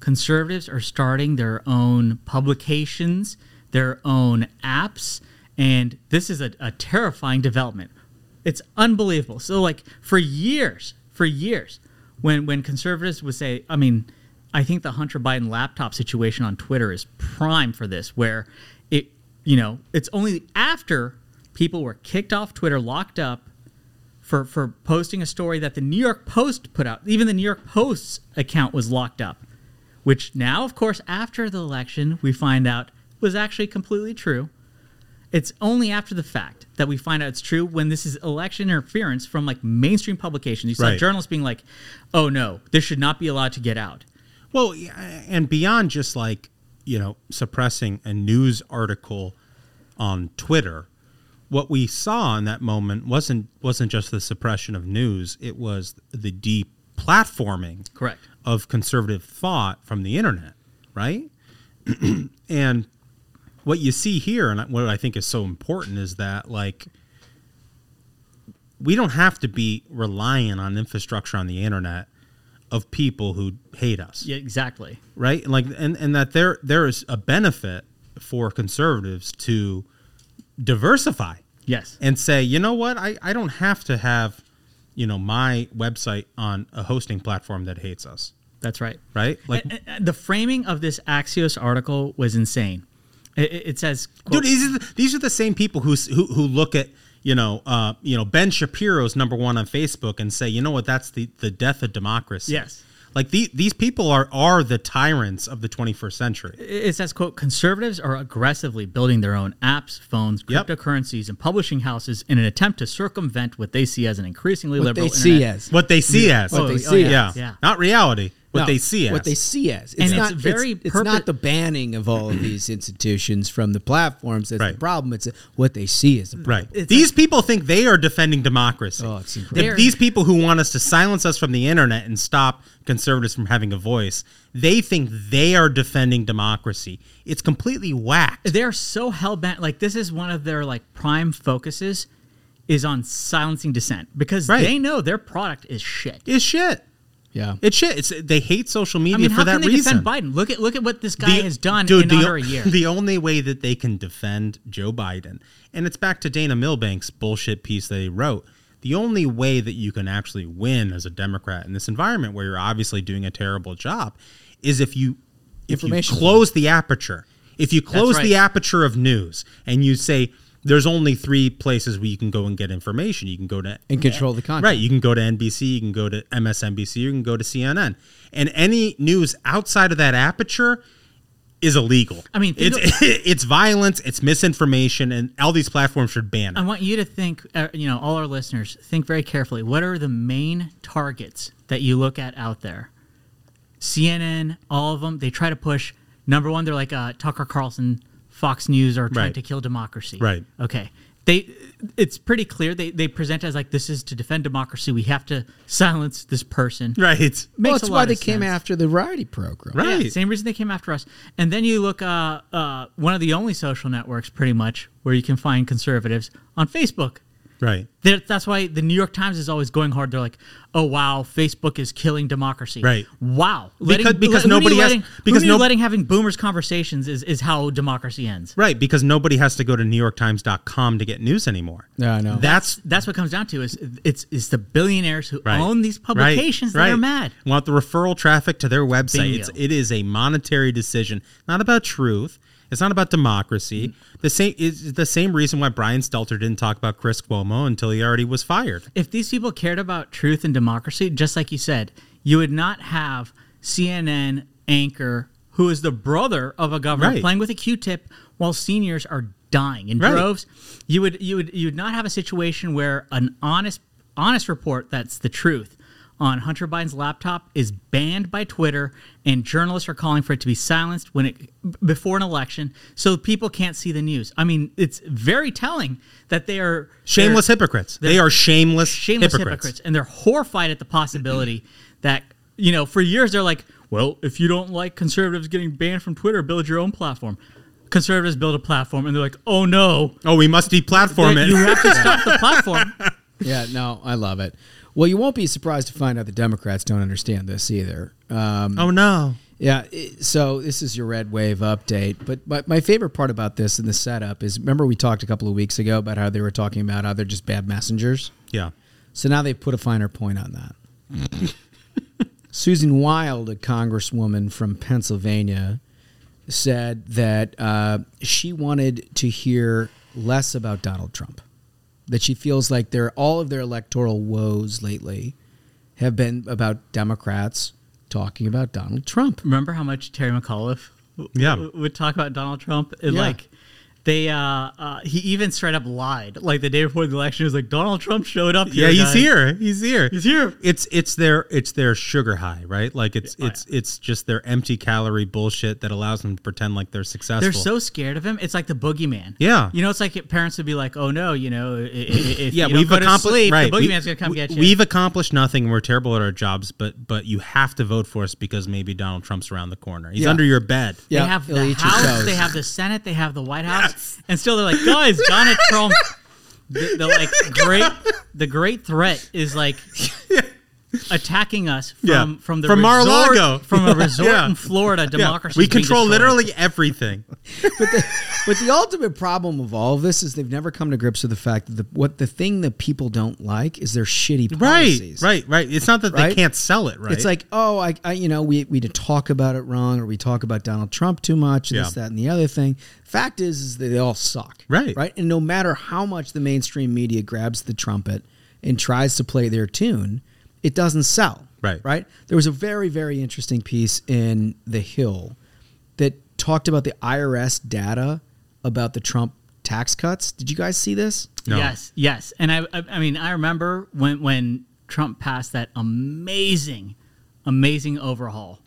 conservatives are starting their own publications, their own apps, and this is a, a terrifying development. It's unbelievable. So, like for years, for years, when when conservatives would say, I mean, I think the Hunter Biden laptop situation on Twitter is prime for this, where it, you know, it's only after people were kicked off Twitter, locked up for for posting a story that the New York Post put out. Even the New York Post's account was locked up, which now, of course, after the election, we find out was actually completely true. It's only after the fact that we find out it's true when this is election interference from like mainstream publications. You saw Right. journalists being like, "Oh no, this should not be allowed to get out." Well, and beyond just like you know suppressing a news article on Twitter, what we saw in that moment wasn't wasn't just the suppression of news; it was the deplatforming, Correct. of conservative thought from the internet, right? and what you see here, and what I think is so important, is that like we don't have to be reliant on infrastructure on the internet of people who hate us Yeah, exactly. right? Like, and and that there there is a benefit for conservatives to diversify. Yes. and say, you know what, I I don't have to have, you know, my website on a hosting platform that hates us. That's right. Right? Like, And- and the framing of this Axios article was insane. It, it- it says, quote, dude, these are the, these are the same people who who who look at you know uh you know Ben Shapiro's number one on Facebook and say, you know what, that's the the death of democracy. Yes. Like the, these people are are the tyrants of the 21st century. it says, quote, conservatives are aggressively building their own apps, phones, cryptocurrencies, and publishing houses in an attempt to circumvent what they see as an increasingly What liberal they see internet. as. What they see as. What they Oh, see yeah, as. yeah. Not reality. What No, they see as. What they see as. And it's not, very It's, purpo- not the banning of all of these institutions from the platforms that's the problem. It's what they see as the problem. Right. These people think they are defending democracy. Oh, it's If incredible. These people who want us to silence us from the internet and stop conservatives from having a voice, they think they are defending democracy. It's completely whacked. They're so hell bent. Like this is one of their like prime focuses is on silencing dissent because Right. they know their product is shit. Is shit. Yeah. It's shit. It's they hate social media I mean, for how that can they reason. defend Biden? Look at look at what this guy The- has done dude, in the, under a year. The only way that they can defend Joe Biden, and it's back to Dana Milbank's bullshit piece that he wrote. The only way that you can actually win as a Democrat in this environment where you're obviously doing a terrible job is if you if you close the aperture. If you close right. the aperture of news and you say there's only three places where you can go and get information. You can go to And control the content. Right. You can go to NBC, you can go to MSNBC, you can go to CNN. And any news outside of that aperture is illegal. I mean, think it's it's violence, it's misinformation, and all these platforms should ban it. I want you to think, uh, you know, all our listeners, think very carefully. What are the main targets that you look at out there? CNN, all of them, they try to push. Number one, they're like uh, Tucker Carlson, Fox News are trying Right. to kill democracy. Right. Okay. They, it's pretty clear. They they present it as like this is to defend democracy. We have to silence this person. Right. Makes well, a that's lot why of they came after the variety program. Right. Yeah, same reason they came after us. And then you look, uh, uh, one of the only social networks, pretty much, where you can find conservatives on Facebook. Right. They're- That's why the New York Times is always going hard. They're like, "Oh wow, Facebook is killing democracy." Right. Wow. Because- because who nobody you has- letting, because who you no- letting having boomers conversations is, is how democracy ends. Right, because nobody has to go to NewYorkTimes.com to get news anymore. Yeah, I know. That's That's what comes down to is it's it's the billionaires who right. own these Right, publications that are mad. Want the referral traffic to their website. Bingo. It's it is a monetary decision, not about truth. It's not about democracy. Mm-hmm. The same is the same reason why Brian Stelter didn't talk about Chris Cuomo until he already was fired. if these people cared about truth and democracy, just like you said, you would not have CNN anchor who is the brother of a governor Right. playing with a Q-tip while seniors are dying in Right. droves. You would you would you would not have a situation where an honest honest report that's the truth on Hunter Biden's laptop is banned by Twitter and journalists are calling for it to be silenced when it before an election so people can't see the news. I mean, it's very telling that they are Shameless hypocrites. they're shameless, shameless hypocrites. hypocrites. and they're horrified at the possibility that you know for years they're like, well, if you don't like conservatives getting banned from Twitter, build your own platform. Conservatives build a platform, and they're like, oh no, Oh, we must deplatform that it. you have to stop the platform. Yeah, no, I love it. Well, you won't be surprised to find out the Democrats don't understand this either. Um, oh no. Yeah. it- So this is your red wave update. But my, my favorite part about this and the setup is remember we talked a couple of weeks ago about how they were talking about how they're just bad messengers. Yeah. So now they put a finer point on that. Susan Wild, a congresswoman from Pennsylvania, said that uh, she wanted to hear less about Donald Trump. That she feels like their all of their electoral woes lately have been about Democrats talking about Donald Trump. Remember how much Terry McAuliffe w- Yeah. w- would talk about Donald Trump? And Yeah. like they uh, uh he even straight up lied. Like the day before the election he was like Donald Trump showed up here. Yeah, he's guys." here. He's here. He's here. It's it's their it's their sugar high, right? Like it's it's it's just their empty calorie bullshit that allows them to pretend like they're successful. They're so scared of him. It's like the boogeyman. Yeah. You know, it's like parents would be like, "Oh no, you know, i- i- if yeah, you we've accomplished sleep, right. the we- boogeyman's gonna come we- get you." We've accomplished nothing. and We're terrible at our jobs, but but you have to vote for us because maybe Donald Trump's around the corner. He's Yeah. under your bed. yeah. They have he'll the House, they have the Senate, they have the White House, and still they're like, guys, Donald Trump. The, the like great, the great threat is like attacking us from Yeah. from the From resort, Mar-a-Lago. from a resort Yeah. in Florida. Yeah. Democracy. We control destroyed. literally everything. but the, but the ultimate problem of all of this is they've never come to grips with the fact that the, what the thing that people don't like is their shitty policies. Right, right, right. It's not that they can't sell it, right? It's like, oh, I, I, you know, we we talk about it wrong, or we talk about Donald Trump too much, and this, Yeah. that, and the other thing. Fact is, is that they all suck. Right. right. And no matter how much the mainstream media grabs the trumpet and tries to play their tune, it doesn't sell. Right. Right. There was a very, very interesting piece in The Hill that talked about the IRS data about the Trump tax cuts. Did you guys see this? No. Yes, yes, and I, I, I mean, I remember when when Trump passed that amazing, amazing overhaul.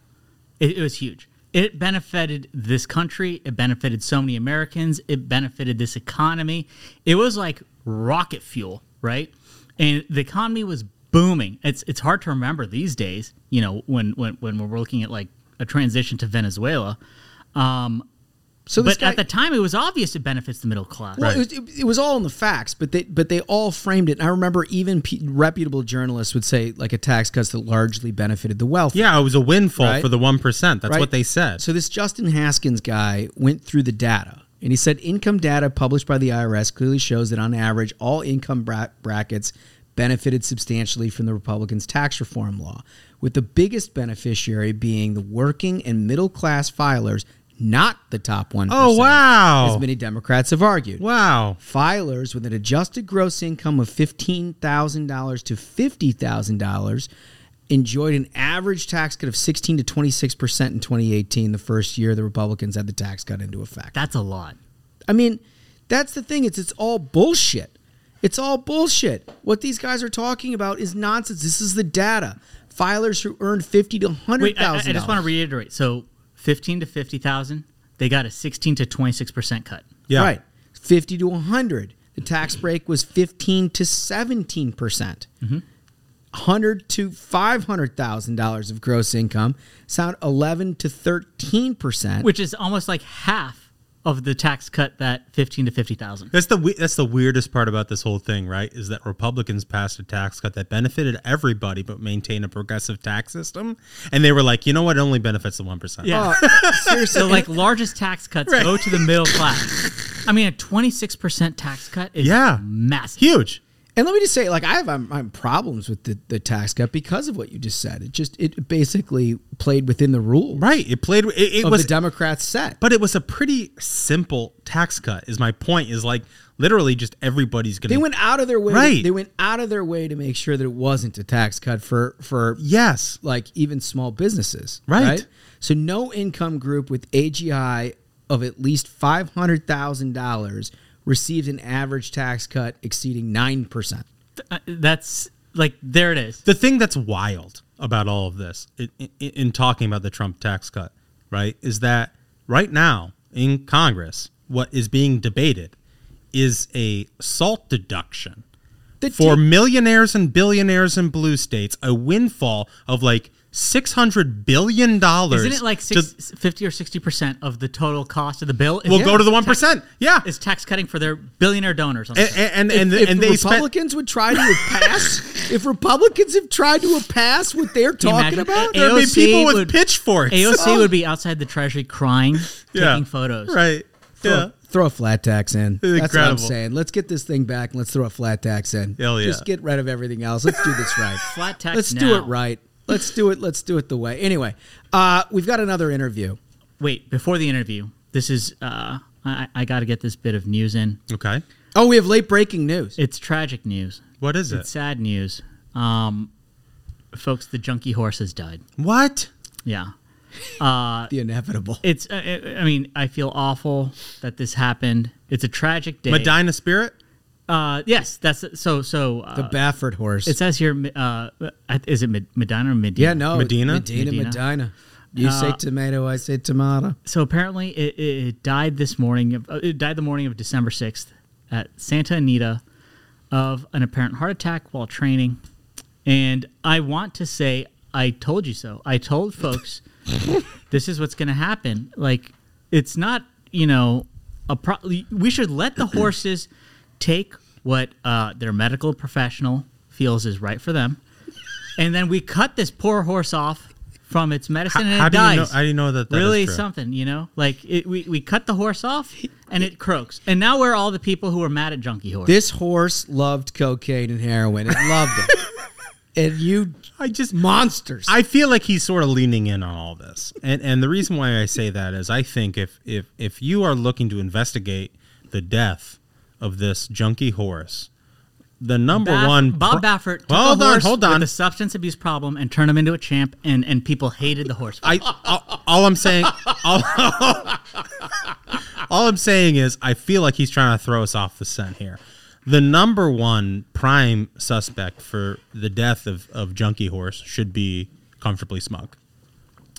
It, it was huge. It benefited this country. It benefited so many Americans. It benefited this economy. It was like rocket fuel, right? And the economy was booming. It's it's hard to remember these days. You know, when when when we're looking at like a transition to Venezuela. Um, So but guy- at the time, it was obvious it benefits the middle class. Well, it, was, it, it was all in the facts, but they but they all framed it. And I remember even pe reputable journalists would say like a tax cuts that largely benefited the wealthy. yeah, it was a windfall Right. for the one percent. That's Right? what they said. So this Justin Haskins guy went through the data, and he said income data published by the IRS clearly shows that on average, all income bra- brackets benefited substantially from the Republicans' tax reform law, with the biggest beneficiary being the working and middle class filers, not the top one. Oh, wow. As many Democrats have argued. wow. Filers with an adjusted gross income of $15,000 to $50,000 enjoyed an average tax cut of 16 to 26% in 2018, the first year the Republicans had the tax cut into effect. That's a lot. I mean, that's the thing. It's it's all bullshit. It's all bullshit. What these guys are talking about is nonsense. This is the data. Filers who earned fifty to hundred thousand. I, I just want to reiterate. So, fifteen to fifty thousand, they got a sixteen to twenty six percent cut. Yeah. Right. 50 to 100. The tax break was 15 to 17%. percent Mm-hmm. 100 to $500,000 of gross income sound 11 to 13%. which is almost like half of the tax cut that fifteen to fifty thousand. That's the we- that's the weirdest part about this whole thing, right? Is that Republicans passed a tax cut that benefited everybody but maintained a progressive tax system, and they were like, you know what? It only benefits the one percent. Yeah, Oh, seriously. so like largest tax cuts Right. go to the middle class. I mean, a twenty six percent tax cut is Yeah. massive. huge. And let me just say, like I have I'm, I'm problems with the, the tax cut because of what you just said. It just it basically played within the rules Right. It played. It, it was the Democrats set. But it was a pretty simple tax cut. Is my point? Is like literally just everybody's gonna. They went out of their way. Right. They went out of their way to make sure that it wasn't a tax cut for for yes, like even small businesses. Right. So no income group with AGI of at least five hundred thousand dollars received an average tax cut exceeding nine percent. Uh, That's like there it is. The thing that's wild about all of this, in, in, in talking about the Trump tax cut, right, is that right now in Congress, what is being debated is a salt deduction The for millionaires and billionaires in blue states, a windfall of like six hundred billion dollars. Isn't it like six, 50 or 60% of the total cost of the bill? is Will go to the 1%. Yeah. Is tax cutting for their billionaire donors. on the And and, if, and, if and they spent Republicans would try to pass, if Republicans have tried to pass what they're talking imagine? about, There'd be people with would- pitchforks. AOC Oh. would be outside the Treasury crying, Yeah. taking photos. right. throw, Yeah. throw a flat tax in. That's what I'm saying. Let's get this thing back and let's throw a flat tax in. Hell yeah. Just get rid of everything else. Let's do this right. Flat tax Let's now. do it right. Let's do it. Let's do it the way. Anyway, uh, we've got another interview. Wait, before the interview, this is, uh, I, I got to get this bit of news in. Okay. Oh, we have late breaking news. It's tragic news. What is it? It's sad news. Um, folks, the junkie horse has died. What? Yeah. Uh, the inevitable. It's. Uh, I I mean, I feel awful that this happened. It's a tragic day. Medina Spirit? Uh, yes, that's so. So uh, The Baffert horse. It says here. Uh, is it Medina or Medina? yeah, no. Medina? Medina, Medina. You say Uh, tomato, I say tomato. So apparently, it, it it died this morning. Of, uh, it died the morning of December sixth at Santa Anita of an apparent heart attack while training. And I want to say, I told you so. I told folks this is what's going to happen. Like, it's not, you know, a pro- we should let the horses take what uh, their medical professional feels is right for them. And then we cut this poor horse off from its medicine and how it do you know- dies. how do you know that that is really true? something, you know? Like, it, we, we cut the horse off and it croaks. And now we're all the people who are mad at Junkie Horse. This horse loved cocaine and heroin. It loved it. and you I just monsters. I feel like he's sort of leaning in on all this, and and the reason why I say that is I think if if if you are looking to investigate the death of this junkie horse, the number Baff- one Bob Baffert took hold a on, horse hold on. with a substance abuse problem and turned him into a champ, and, and people hated the horse. I all, all I'm saying all, all I'm saying is I feel like he's trying to throw us off the scent here. The number one prime suspect for the death of, of Junkie Horse should be comfortably smug.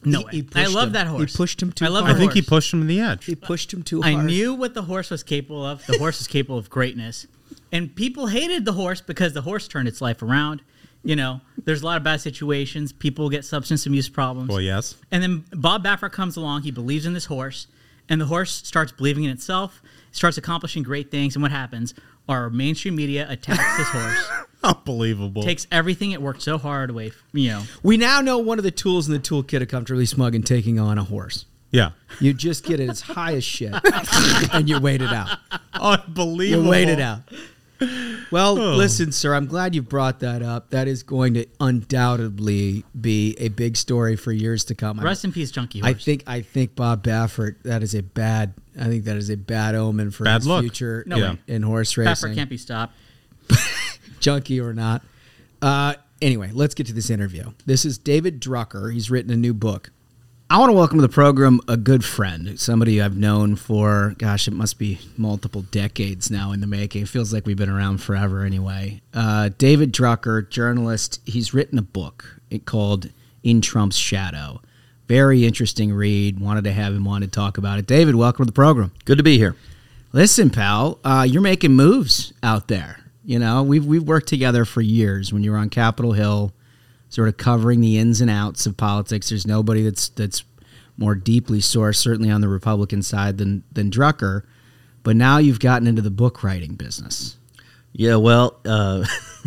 No He- way. he I love him. that horse. He pushed him too I love hard. I the think he pushed him to the edge. He pushed him too hard. I hard. knew what the horse was capable of. The horse is capable of greatness. And people hated the horse because the horse turned its life around. You know, there's a lot of bad situations. People get substance abuse problems. Well, yes. And then Bob Baffert comes along. He believes in this horse, and the horse starts believing in itself, starts accomplishing great things. And what happens? Our mainstream media attacks this horse, Unbelievable. takes everything it worked so hard away. f- You know, We now know one of the tools in the toolkit of comfortably smug and taking on a horse. yeah. You just get it as high as shit, and you wait it out. Unbelievable. You wait it out. Well, Oh. listen, sir, I'm glad you brought that up. That is going to undoubtedly be a big story for years to come. I- rest in peace, Junkie Horse. I think I think Bob Baffert. That is a bad. I think that is a bad omen for Bad his look. future No in, way. in horse racing. Baffert racing, can't be stopped. junkie or not. Uh, anyway, let's get to this interview. This is David Drucker. He's written a new book. I want to welcome to the program a good friend, somebody I've known for, gosh, it must be multiple decades now in the making. It feels like we've been around forever anyway. Uh, David Drucker, journalist, he's written a book called In Trump's Shadow. Very interesting read. Wanted to have him on to talk about it. David, welcome to the program. Good to be here. Listen, pal, uh, you're making moves out there. You know, we've we've worked together for years. When you were on Capitol Hill, sort of covering the ins and outs of politics. There's nobody that's that's more deeply sourced, certainly on the Republican side, than than Drucker. But now you've gotten into the book writing business. Yeah, well, uh,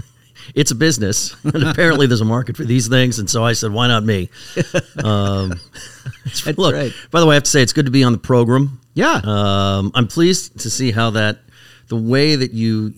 it's a business, and apparently there's a market for these things, and so I said, why not me? Um, look, right. by the way, I have to say it's good to be on the program. Yeah. Um, I'm pleased to see how that the way that you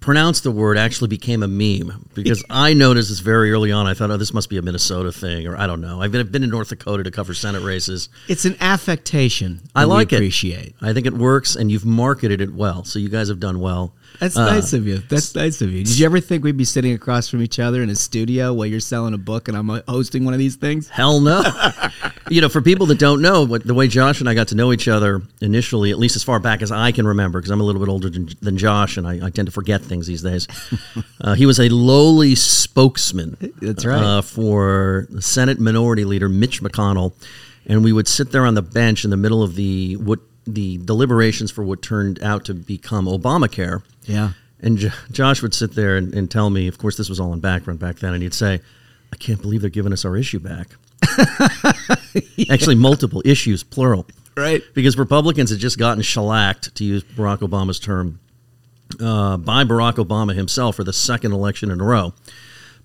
pronounce the word actually became a meme because I noticed this very early on. I thought, oh, this must be a Minnesota thing, or I don't know. I've been, I've been in North Dakota to cover Senate races. It's an affectation. I like it. appreciate. I think it works, and you've marketed it well. So you guys have done well. That's Uh, nice of you. That's nice of you. Did you ever think we'd be sitting across from each other in a studio while you're selling a book and I'm uh, hosting one of these things? Hell no. you know, for people that don't know, what the way Josh and I got to know each other initially, at least as far back as I can remember, because I'm a little bit older than, than Josh, and I, I tend to forget things these days. uh, he was a lowly spokesman. That's right. Uh, for Senate Minority Leader Mitch McConnell, and we would sit there on the bench in the middle of the what the deliberations for what turned out to become Obamacare. Yeah. And J- Josh would sit there and, and tell me, of course, this was all in background back then, and he'd say, I can't believe they're giving us our issue back. Actually, multiple issues, plural. Right. Because Republicans had just gotten shellacked, to use Barack Obama's term, uh, by Barack Obama himself for the second election in a row.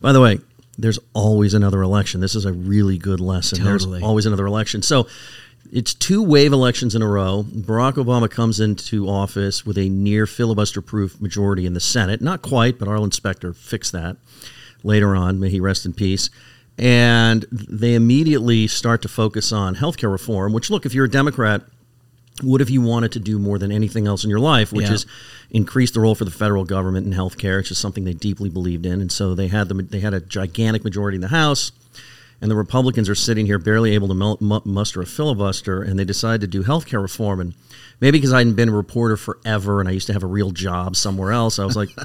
By the way, there's always another election. This is a really good lesson. Totally. There's always another election. So it's two wave elections in a row. Barack Obama comes into office with a near filibuster proof majority in the Senate. Not quite, but Arlen Specter fixed that later on. May he rest in peace. And they immediately start to focus on healthcare reform, which, look, if you're a Democrat, what if you wanted to do more than anything else in your life, which Yeah. is increase the role for the federal government in healthcare? It's just something they deeply believed in, and so they had the they had a gigantic majority in the House, and the Republicans are sitting here barely able to mu- mu- muster a filibuster, and they decide to do healthcare reform. And maybe because I hadn't been a reporter forever, and I used to have a real job somewhere else, I was like.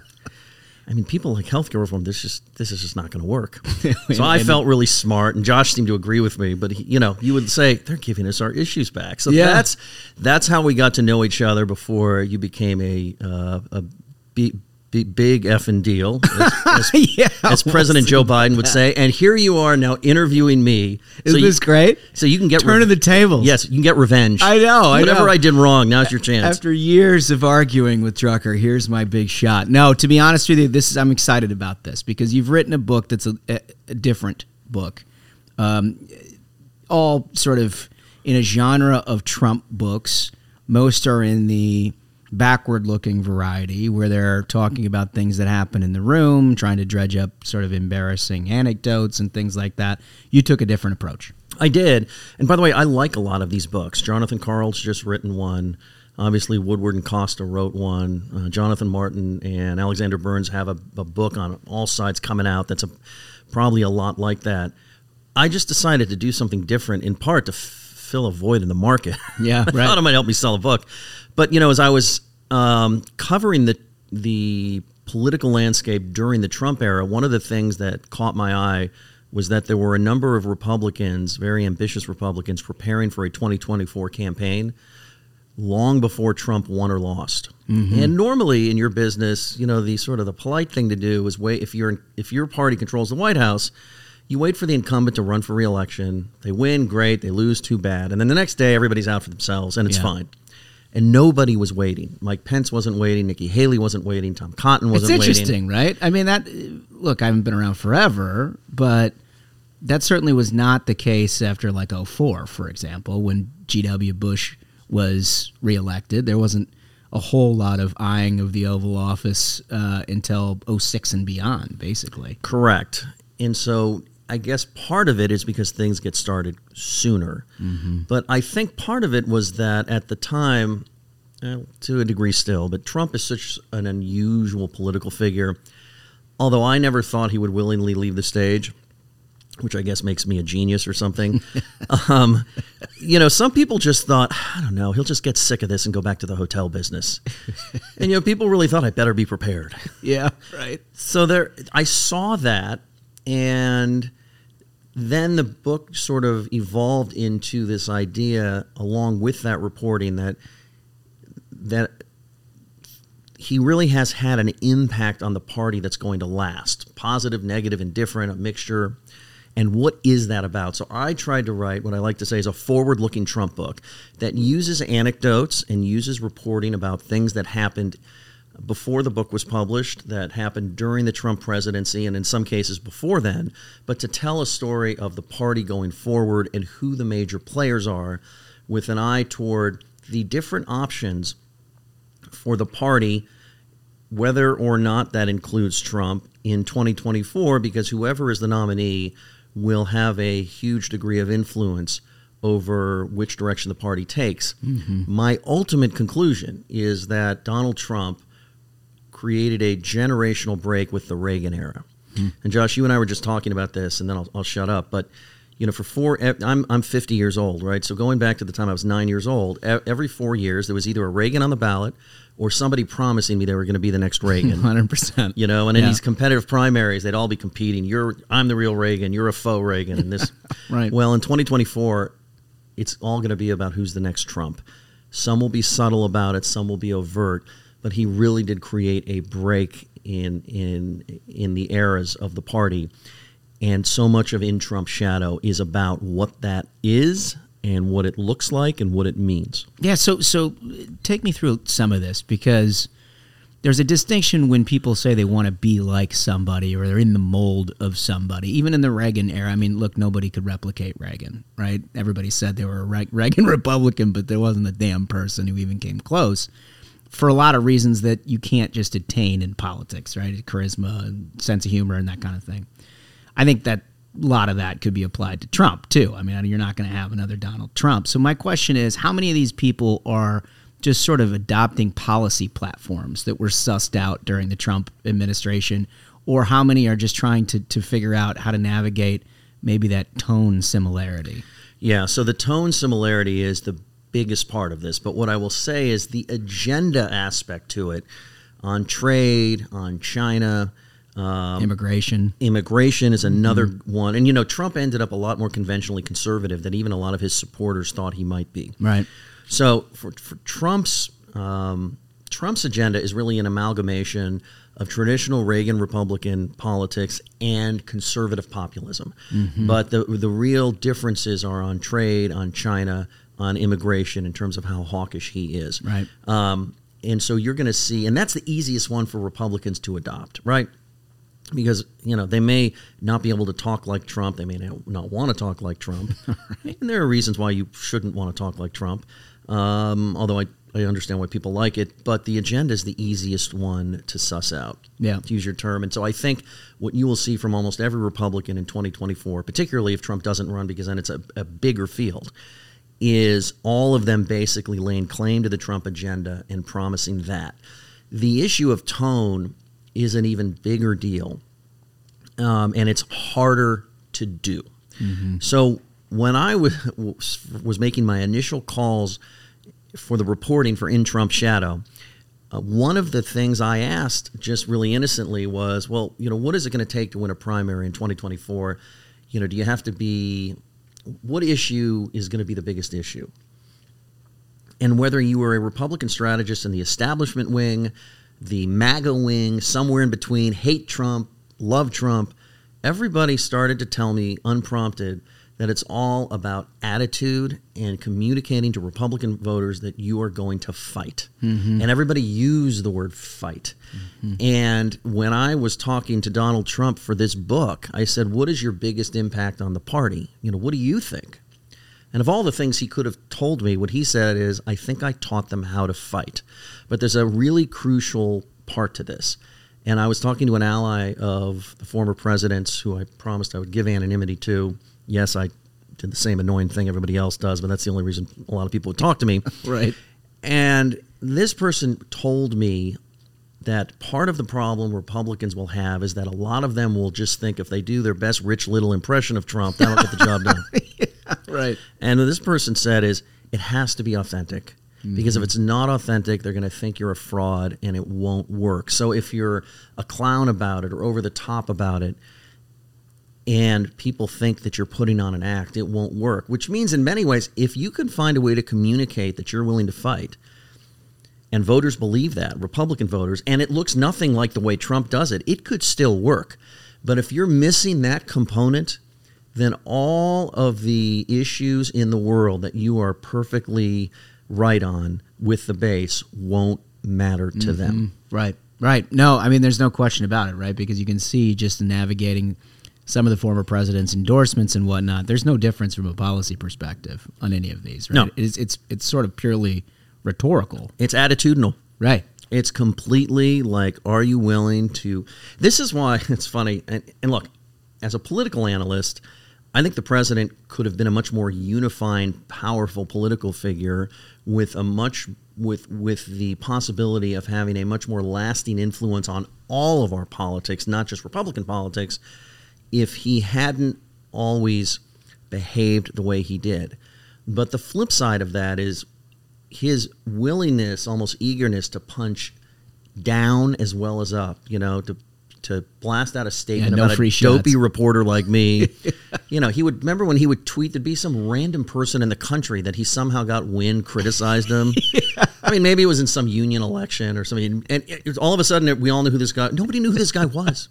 I mean, people like healthcare reform. This just this is just not going to work. so I felt really smart, and Josh seemed to agree with me. But he, you know, you would say they're giving us our issues back. So Yeah. that's that's how we got to know each other before you became a uh, a big effing deal, as, as, Yeah, as President Joe Biden would that. say. And here you are now interviewing me. Isn't you- this great? So you can get Turn of the tables. Yes, you can get revenge. I know. I Whatever know. I did wrong, now's your chance. After years of arguing with Drucker, here's my big shot. No, to be honest with you, this is I'm excited about this because you've written a book that's a, a, a different book, um, all sort of in a genre of Trump books. Most are in the backward-looking variety, where they're talking about things that happen in the room, trying to dredge up sort of embarrassing anecdotes and things like that. You took a different approach. I did. And by the way, I like a lot of these books. Jonathan Karl's just written one. Obviously, Woodward and Costa wrote one. Uh, Jonathan Martin and Alexander Burns have a, a book on all sides coming out that's a, probably a lot like that. I just decided to do something different, in part to f- fill a void in the market. Yeah, I right. thought it might help me sell a book. But you know, as I was um, covering the the political landscape during the Trump era, one of the things that caught my eye was that there were a number of Republicans, very ambitious Republicans, preparing for a 2024 campaign long before Trump won or lost. Mhm. And normally in your business, you know, the sort of the polite thing to do is wait if you're if your party controls the White House, you wait for the incumbent to run for reelection. They win, great. They lose, too bad. And then the next day, everybody's out for themselves, and it's Yeah. fine. And nobody was waiting. Mike Pence wasn't waiting. Nikki Haley wasn't waiting. Tom Cotton wasn't it's waiting. interesting, right? I mean, that look, I haven't been around forever, but that certainly was not the case after like 04, for example, when G.W. Bush was reelected. There wasn't a whole lot of eyeing of the Oval Office uh, until 06 and beyond, basically. Correct. And so I guess part of it is because things get started sooner. Mhm. But I think part of it was that at the time, to a degree still, but Trump is such an unusual political figure. Although I never thought he would willingly leave the stage, which I guess makes me a genius or something. um, you know, some people just thought, I don't know, he'll just get sick of this and go back to the hotel business. and, you know, people really thought I better be prepared. Yeah, right. So there, I saw that, and then the book sort of evolved into this idea, along with that reporting, that that he really has had an impact on the party that's going to last, positive, negative, indifferent, a mixture. And what is that about? So I tried to write what I like to say is a forward-looking Trump book that uses anecdotes and uses reporting about things that happened before the book was published, that happened during the Trump presidency, and in some cases before then, but to tell a story of the party going forward and who the major players are with an eye toward the different options for the party, whether or not that includes Trump in 2024, because whoever is the nominee will have a huge degree of influence over which direction the party takes. Mhm. My ultimate conclusion is that Donald Trump created a generational break with the Reagan era. Hmm. And Josh, you and I were just talking about this, and then I'll, I'll shut up. But you know, for four, I'm I'm 50 years old, right? So going back to the time I was nine years old, every four years there was either a Reagan on the ballot or somebody promising me they were going to be the next Reagan. 100%. You know, and in Yeah. these competitive primaries, they'd all be competing. You're, I'm the real Reagan. You're a faux Reagan, and this. Right. Well, in 2024, it's all going to be about who's the next Trump. Some will be subtle about it. Some will be overt. But he really did create a break in in in the eras of the party. And so much of In Trump's Shadow is about what that is and what it looks like and what it means. Yeah, so so uh, take me through some of this because there's a distinction when people say they want to be like somebody or they're in the mold of somebody. Even in the Reagan era, I mean, look, nobody could replicate Reagan, right? Everybody said they were a Reagan Republican, but there wasn't a damn person who even came close for a lot of reasons that you can't just attain in politics, right? Charisma, and sense of humor, and that kind of thing. I think that a lot of that could be applied to Trump too. I mean, you're not going to have another Donald Trump. So my question is, how many of these people are just sort of adopting policy platforms that were sussed out during the Trump administration, or how many are just trying to to figure out how to navigate maybe that tone similarity? Yeah, so the tone similarity is the biggest part of this. But what I will say is the agenda aspect to it on trade, on China, um, immigration. Immigration is another Mm-hmm. one. And, you know, Trump ended up a lot more conventionally conservative than even a lot of his supporters thought he might be. Right. So for, for Trump's um, Trump's agenda is really an amalgamation of traditional Reagan Republican politics and conservative populism. Mhm. But the the real differences are on trade, on China, on immigration in terms of how hawkish he is. Right. Um, and so you're going to see, and that's the easiest one for Republicans to adopt, right? Because you know they may not be able to talk like Trump, they may not want to talk like Trump, and there are reasons why you shouldn't want to talk like Trump. Um, although I, I understand why people like it, but the agenda is the easiest one to suss out. Yeah. to use your term. And so I think what you will see from almost every Republican in 2024, particularly if Trump doesn't run, because then it's a, a bigger field, is all of them basically laying claim to the Trump agenda and promising that. The issue of tone is an even bigger deal, um, and it's harder to do. So when I was was making my initial calls for the reporting for In Trump Shadow, uh, one of the things I asked just really innocently was, well, you know, what is it going to take to win a primary in 2024? You know, do you have to be what issue is going to be the biggest issue? And whether you were a Republican strategist in the establishment wing, the MAGA wing, somewhere in between, hate Trump, love Trump, everybody started to tell me unprompted that it's all about attitude and communicating to Republican voters that you are going to fight. Mhm. And everybody used the word fight. And when I was talking to Donald Trump for this book, I said, What is your biggest impact on the party? You know, what do you think? And of all the things he could have told me, what he said is, I think I taught them how to fight. But there's a really crucial part to this. And I was talking to an ally of the former presidents who I promised I would give anonymity to. Yes, I did the same annoying thing everybody else does, but that's the only reason a lot of people would talk to me. Right. And this person told me that part of the problem Republicans will have is that a lot of them will just think if they do their best Rich Little impression of Trump, that'll get the job done. Right. And what this person said is it has to be authentic. Mm-hmm. Because if it's not authentic, they're going to think you're a fraud and it won't work. So if you're a clown about it or over the top about it, and people think that you're putting on an act, it won't work. Which means, in many ways, if you can find a way to communicate that you're willing to fight, and voters believe that, Republican voters, and it looks nothing like the way Trump does it, it could still work. But if you're missing that component, then all of the issues in the world that you are perfectly right on with the base won't matter to them. Mhm. Right. Right. No, I mean, there's no question about it, right? Because you can see just navigating some of the former president's endorsements and whatnot. There's no difference from a policy perspective on any of these, right? No. It's it's it's sort of purely rhetorical. It's attitudinal. Right. It's completely like, are you willing to? This is why it's funny. And, and look, as a political analyst, I think the president could have been a much more unifying, powerful political figure with a much with with the possibility of having a much more lasting influence on all of our politics, not just Republican politics, if he hadn't always behaved the way he did. But the flip side of that is his willingness, almost eagerness to punch down as well as up, you know, to to blast out a statement Yeah, no about free a dopey reporter like me. you know, he would remember when he would tweet there'd be some random person in the country that he somehow got wind criticized him. I mean, maybe it was in some union election or something, and it, all of a sudden we all knew who this guy. Nobody knew who this guy was.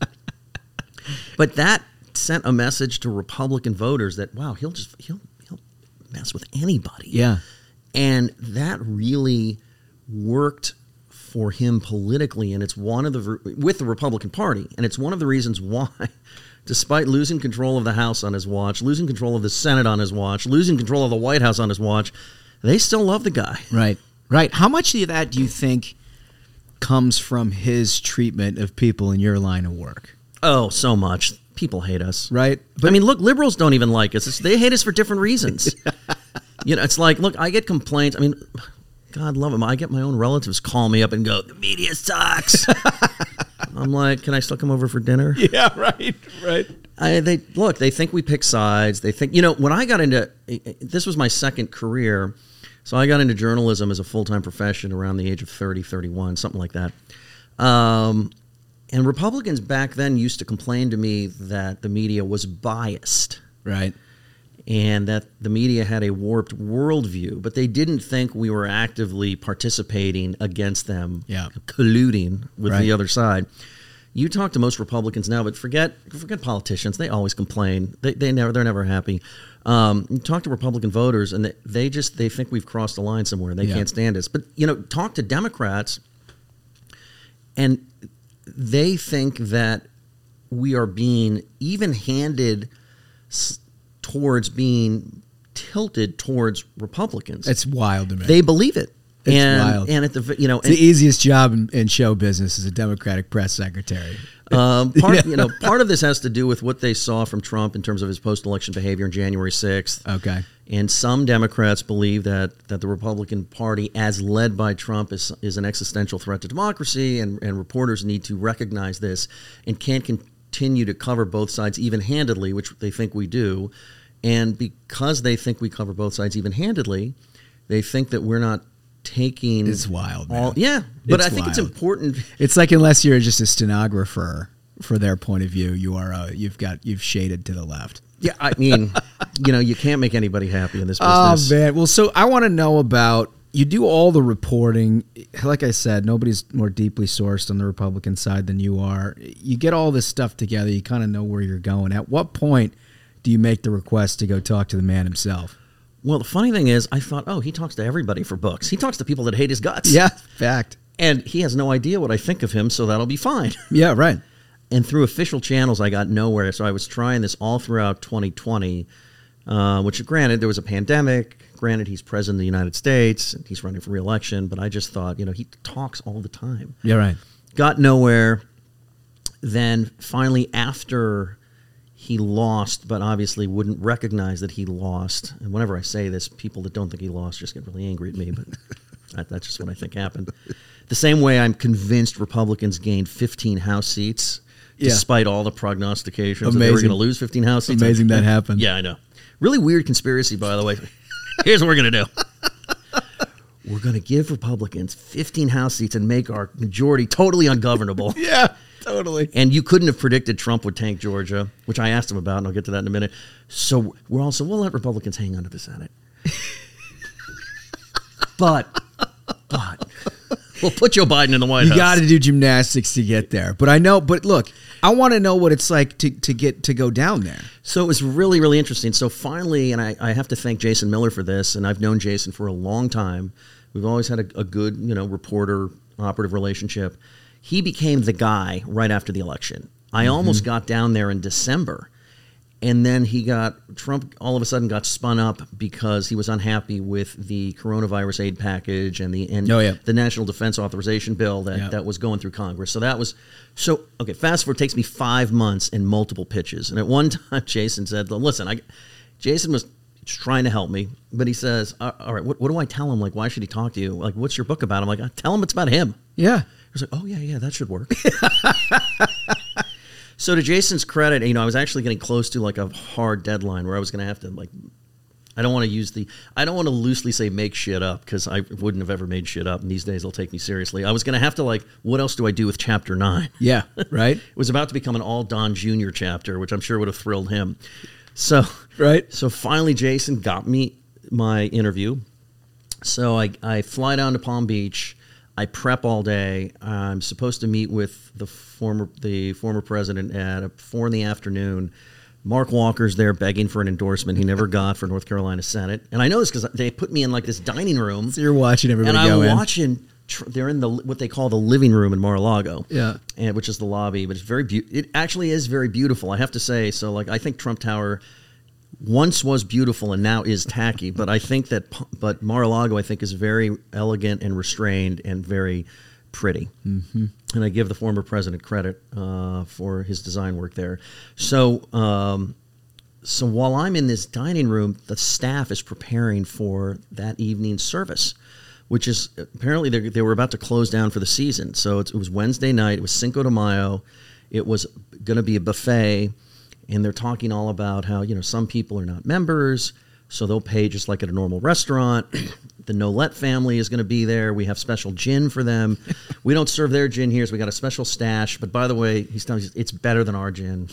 But that sent a message to Republican voters that wow, he'll just he'll he'll mess with anybody. Yeah. And that really worked for him politically and it's one of the with the Republican Party and it's one of the reasons why despite losing control of the House on his watch, losing control of the Senate on his watch, losing control of the White House on his watch, they still love the guy. Right. Right. How much of that do you think comes from his treatment of people in your line of work? Oh, so much. People hate us. Right. But I mean, look, liberals don't even like us. It's, they hate us for different reasons. you know, it's like, look, I get complaints. I mean, God love them. I get my own relatives call me up and go, the media sucks. I'm like, can I still come over for dinner? Yeah, right, right. I, they look. They think we pick sides. They think you know. When I got into this was my second career, so I got into journalism as a full time profession around the age of 30, 31, something like that. Um, and Republicans back then used to complain to me that the media was biased, right, and that the media had a warped worldview. But they didn't think we were actively participating against them, Yeah. colluding with Right. the other side. You talk to most Republicans now, but forget forget politicians. They always complain. They, they never they're never happy. Um, you talk to Republican voters, and they, they just they think we've crossed the line somewhere. They Yeah. can't stand us. But you know, talk to Democrats, and they think that we are being even handed s- towards being tilted towards Republicans. It's wild to me. They believe it. It's and, wild. And at the you know It's the easiest job in, in show business is a Democratic press secretary. Um, part, you know, part of this has to do with what they saw from Trump in terms of his post-election behavior on January 6th. Okay. And some Democrats believe that that the Republican Party, as led by Trump, is is an existential threat to democracy, and, and reporters need to recognize this and can't continue to cover both sides even-handedly, which they think we do. And because they think we cover both sides even-handedly, they think that we're not taking. It's wild, All, man. yeah, but It's I think it's important. It's like unless you're just a stenographer for their point of view, you are uh, you've got you've shaded to the left. Yeah, I mean, you know, you can't make anybody happy in this business. Oh man! Well, so I want to know about you do all the reporting. Like I said, nobody's more deeply sourced on the Republican side than you are. You get all this stuff together. You kind of know where you're going. At what point do you make the request to go talk to the man himself? Well, the funny thing is, I thought, oh, he talks to everybody for books. He talks to people that hate his guts. Yeah, fact. And he has no idea what I think of him, so that'll be fine. Yeah, right. And through official channels, I got nowhere. So I was trying this all throughout 2020, uh, which, granted, there was a pandemic. Granted, he's president of the United States. and He's running for reelection. But I just thought, you know, he talks all the time. Yeah, right. got nowhere. Then finally, after he lost, but obviously wouldn't recognize that he lost. And whenever I say this, people that don't think he lost just get really angry at me. But that, that's just what I think happened. The same way I'm convinced Republicans gained 15 House seats, Yeah. despite all the prognostications that they were going to lose 15 House seats. Amazing that happened. Yeah, I know. Really weird conspiracy, by the way. Here's what we're going to do. We're going to give Republicans 15 House seats and make our majority totally ungovernable. Yeah, totally. And you couldn't have predicted Trump would tank Georgia, which I asked him about, and I'll get to that in a minute. So we're also we'll let Republicans hang on to the Senate, but but we'll put Joe Biden in the White You House. You got to do gymnastics to get there. But I know. But look, I want to know what it's like to, to get to go down there. So it was really, really interesting. So finally, and I, I have to thank Jason Miller for this, and I've known Jason for a long time. We've always had a, a good, you know, reporter operative relationship. He became the guy right after the election. I Mm-hmm. almost got down there in December. And then he got Trump all of a sudden got spun up because he was unhappy with the coronavirus aid package and the and Oh, yeah. the National Defense Authorization Bill that, Yeah. that was going through Congress. So that was so okay. Fast forward takes me five months and multiple pitches. And at one time, Jason said, "Listen, I." Jason was trying to help me, but he says, "Uh, "All right, what, what do I tell him? Like, why should he talk to you? Like, what's your book about?" I'm like, "Tell him it's about him." Yeah. Was like, "Oh yeah, yeah, that should work." so to Jason's credit, you know, I was actually getting close to like a hard deadline where I was going to have to like. I don't want to use the. I don't want to loosely say make shit up because I wouldn't have ever made shit up, and these days they'll take me seriously. I was going to have to like, what else do I do with chapter nine? Yeah. Right. it was about to become an all Don Jr. chapter, which I'm sure would have thrilled him. So right. So finally, Jason got me my interview. So I, I fly down to Palm Beach. I prep all day. I'm supposed to meet with the former the former president at four in the afternoon. Mark Walker's there begging for an endorsement he never got for North Carolina Senate, and I know this because they put me in like this dining room. So you're watching everybody and I'm in. watching. Tr- they're in the what they call the living room in Mar-a-Lago. Yeah. and which is the lobby, but it's very beautiful. It actually is very beautiful, I have to say. So, like, I think Trump Tower once was beautiful and now is tacky, but I think that, but Mar-a-Lago, I think, is very elegant and restrained and very pretty. Mhm. And I give the former president credit uh, for his design work there. So, um, so while I'm in this dining room, the staff is preparing for that evening service, which is apparently they, they were about to close down for the season. So it was Wednesday night. It was Cinco de Mayo. It was going to be a buffet, and they're talking all about how you know some people are not members, so they'll pay just like at a normal restaurant. the Nolet family is going to be there. We have special gin for them. we don't serve their gin here, so we got a special stash. But by the way, he's telling me it's better than our gin.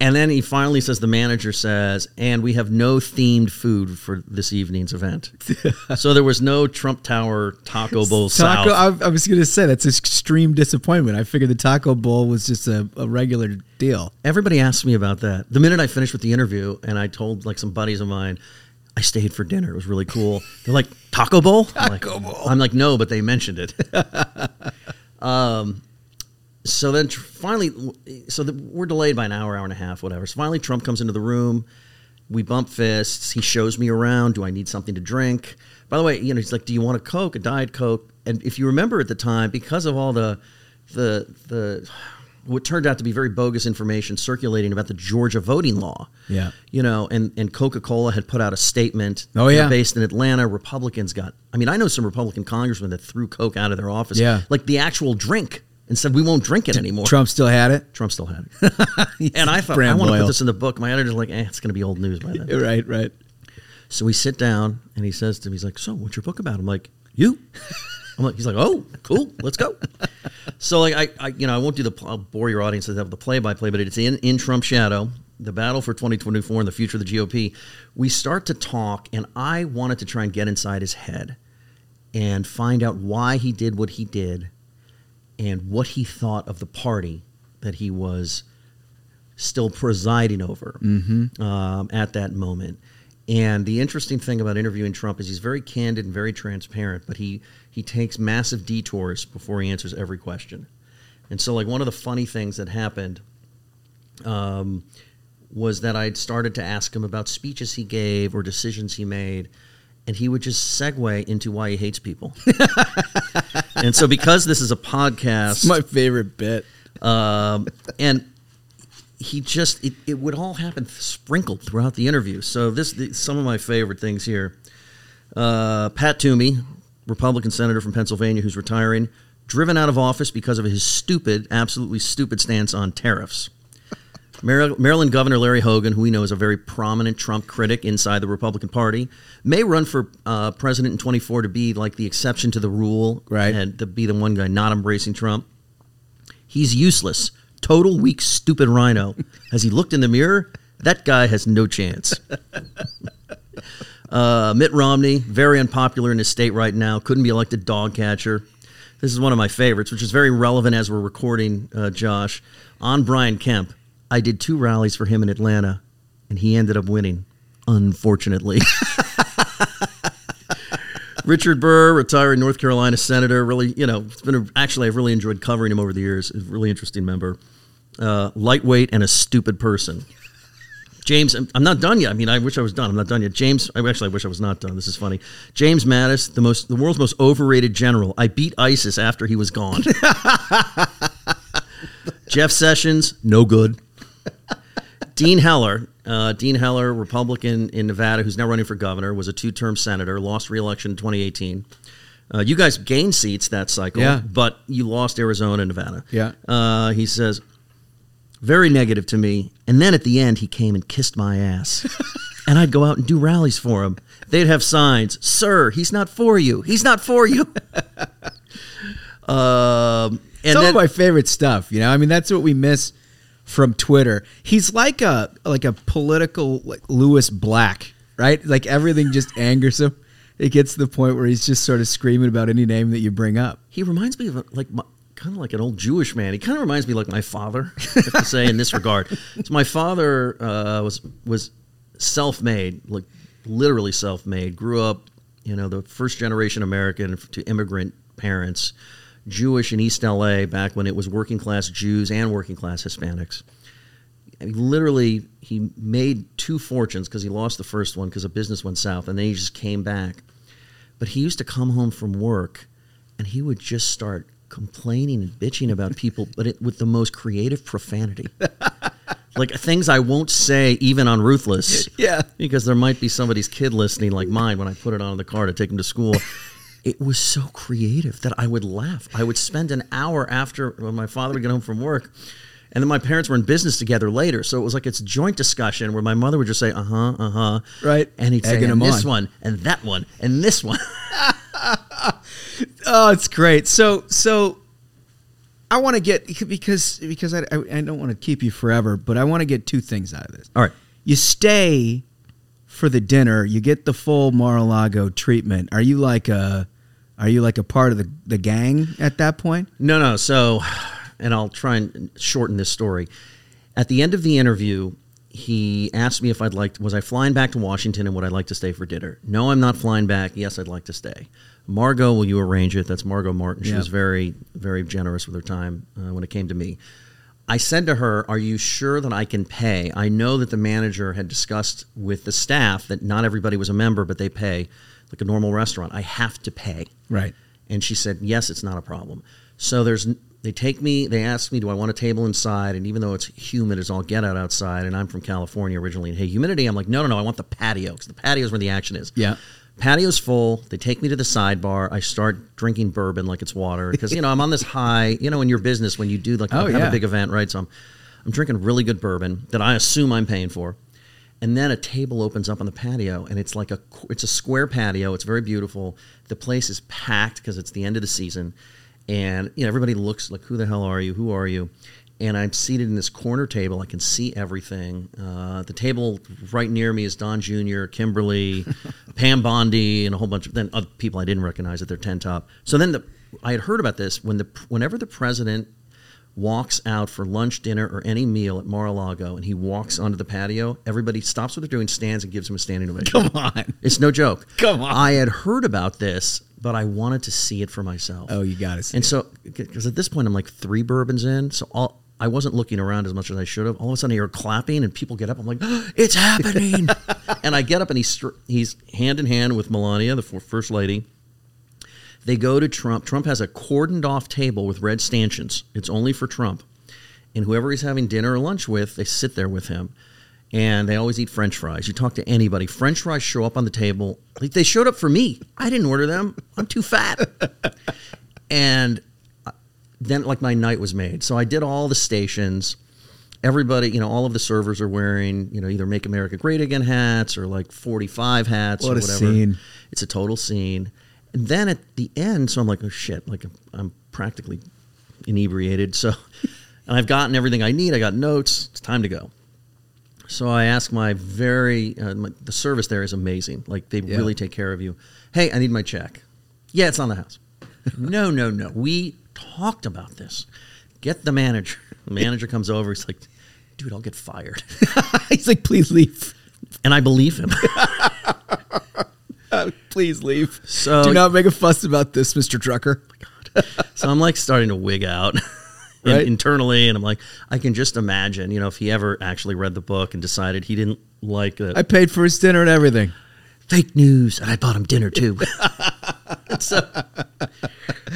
And then he finally says, the manager says, and we have no themed food for this evening's event. so there was no Trump Tower Taco Bowl Taco. South. I, I was going to say that's extreme disappointment. I figured the Taco Bowl was just a, a regular deal. Everybody asked me about that. The minute I finished with the interview, and I told like some buddies of mine, I stayed for dinner. It was really cool. They're like, Taco Bowl? I'm like, Taco Bowl. I'm like, no, but they mentioned it. um, so then tr- finally, so the, we're delayed by an hour, hour and a half, whatever. So finally, Trump comes into the room. We bump fists. He shows me around. Do I need something to drink? By the way, you know, he's like, "Do you want a Coke, a Diet Coke?" And if you remember at the time, because of all the, the, the, what turned out to be very bogus information circulating about the Georgia voting law, Yeah. you know, and, and Coca Cola had put out a statement. Oh, yeah. based in Atlanta. Republicans got. I mean, I know some Republican congressmen that threw Coke out of their office. Yeah. like the actual drink, and said we won't drink it anymore. Trump still had it. Trump still had it. and I thought I want to put this in the book. My editor's like, eh, it's going to be old news by then. right, right. So we sit down, and he says to me, he's like, "So, what's your book about?" I'm like, "You." I'm like, he's like, "Oh, cool, let's go." so like, I, I, you know, I won't do the, I'll bore your audience with the play-by-play, but it's in in Trump shadow, the battle for 2024 and the future of the GOP. We start to talk, and I wanted to try and get inside his head and find out why he did what he did, and what he thought of the party that he was still presiding over Mhm. um, at that moment. And the interesting thing about interviewing Trump is he's very candid and very transparent, but he he takes massive detours before he answers every question. And so, like one of the funny things that happened um, was that I'd started to ask him about speeches he gave or decisions he made, and he would just segue into why he hates people. and so, because this is a podcast, It's my favorite bit. um, and he just it, it would all happen sprinkled throughout the interview. So this the, some of my favorite things here. Uh, Pat Toomey, Republican senator from Pennsylvania, who's retiring, driven out of office because of his stupid, absolutely stupid stance on tariffs. Mar- Maryland Governor Larry Hogan, who we know is a very prominent Trump critic inside the Republican Party, may run for uh, president in 24 to be like the exception to the rule, right? And to be the one guy not embracing Trump. He's useless. Total weak, stupid RINO. Has he looked in the mirror? That guy has no chance. Uh, Mitt Romney, very unpopular in his state right now, couldn't be elected dog catcher. This is one of my favorites, which is very relevant as we're recording, uh, Josh. On Brian Kemp, I did two rallies for him in Atlanta, and he ended up winning, unfortunately. Richard Burr, retired North Carolina senator. Really, you know, it's been a, actually I've really enjoyed covering him over the years. A really interesting member. Uh, lightweight and a stupid person. James, I'm not done yet. I mean, I wish I was done. I'm not done yet. James, I actually I wish I was not done. This is funny. James Mattis, the most, the world's most overrated general. I beat ISIS after he was gone. Jeff Sessions, no good. Dean Heller, uh, Dean Heller, Republican in Nevada, who's now running for governor, was a two-term senator, lost re-election in 2018. Uh, you guys gained seats that cycle, Yeah. but you lost Arizona and Nevada. Yeah. Uh, he says, very negative to me. And then at the end, he came and kissed my ass. and I'd go out and do rallies for him. They'd have signs, "Sir, he's not for you. He's not for you." um, and Some then, of my favorite stuff. You know, I mean, that's what we miss from Twitter. He's like a like a political like Lewis Black, right? Like everything just angers him. It gets to the point where he's just sort of screaming about any name that you bring up. he reminds me of like my, kind of like an old Jewish man. He kind of reminds me like my father, I have to say in this regard. So my father uh, was was self-made, like literally self-made. Grew up, you know, the first generation American to immigrant parents, Jewish in East LA back when it was working class Jews and working class Hispanics. I mean, literally, he made two fortunes because he lost the first one because a business went south, and then he just came back. But he used to come home from work, and he would just start complaining and bitching about people, but it, with the most creative profanity. like things I won't say even on Ruthless. Yeah. Because there might be somebody's kid listening, like mine, when I put it on in the car to take him to school. It was so creative that I would laugh. I would spend an hour after when my father would get home from work. And then my parents were in business together later. So it was like it's joint discussion where my mother would just say, uh huh, uh huh. Right. And he'd say, and this on. one, and that one, and this one. oh, it's great. So so I want to get because because I, I I don't want to keep you forever, but I want to get two things out of this. All right. You stay for the dinner. You get the full Mar-a-Lago treatment. Are you like a are you like a part of the the gang at that point? No, no. So, and I'll try and shorten this story. At the end of the interview, he asked me if I'd like, was I flying back to Washington and would I like to stay for dinner? No, I'm not flying back. Yes, I'd like to stay. Margot, will you arrange it? That's Margot Martin. She Yeah. was very, very generous with her time uh, when it came to me. I said to her, Are you sure that I can pay? I know that the manager had discussed with the staff that not everybody was a member, but they pay like a normal restaurant. I have to pay. Right. And she said, "Yes, it's not a problem." So there's they take me, they ask me, "Do I want a table inside?" And even though it's humid as all get out outside, and I'm from California originally, and hey, humidity, I'm like, "No, no, no, I want the patio because the patio is where the action is." Yeah. Patio's full. They take me to the sidebar. I start drinking bourbon like it's water because you know I'm on this high. You know, in your business when you do like Oh, have yeah. a big event, right? So I'm I'm drinking really good bourbon that I assume I'm paying for. And then a table opens up on the patio, and it's like a it's a square patio. It's very beautiful. The place is packed because it's the end of the season, and you know everybody looks like, "Who the hell are you? Who are you?" And I'm seated in this corner table. I can see everything. Uh, the table right near me is Don Jr., Kimberly, Pam Bondi, and a whole bunch of then other people I didn't recognize at their tent top. So then the I had heard about this when the whenever the president walks out for lunch, dinner, or any meal at Mar-a-Lago, and he walks onto the patio, everybody stops what they're doing, stands, and gives him a standing ovation. Come on. It's no joke. Come on. I had heard about this, but I wanted to see it for myself. Oh, you got to see. and it. so, because at this point I'm like three bourbons in, so all, I wasn't looking around as much as I should have. All of a sudden, I hear clapping, and people get up. I'm like, ah, "It's happening!" and I get up, and he's he's hand in hand with Melania, the first lady. They go to Trump. Trump has a cordoned off table with red stanchions. It's only for Trump. And whoever he's having dinner or lunch with, they sit there with him. And they always eat French fries. You talk to anybody, French fries show up on the table. Like they showed up for me. I didn't order them. I'm too fat. and then, like, my night was made. So I did all the stations. Everybody, you know, all of the servers are wearing, you know, either "Make America Great Again" hats or like 45 hats What or a whatever. scene. It's a total scene. And then at the end, so I'm like, oh shit, like I'm, I'm practically inebriated. So, and I've gotten everything I need. I got notes. It's time to go. So I ask my very, uh, my, the service there is amazing. Like they Yeah. really take care of you. Hey, I need my check. Yeah, it's on the house. no, no, no. We talked about this. Get the manager. The manager comes over. He's like, dude, I'll get fired. He's like, please leave. And I believe him. Uh, please leave. So- do not make a fuss about this, Mr. Drucker. So I'm like starting to wig out Right. internally, and I'm like, I can just imagine, you know, if he ever actually read the book and decided he didn't like it. I paid for his dinner and everything. Fake news, and I bought him dinner too. So, uh,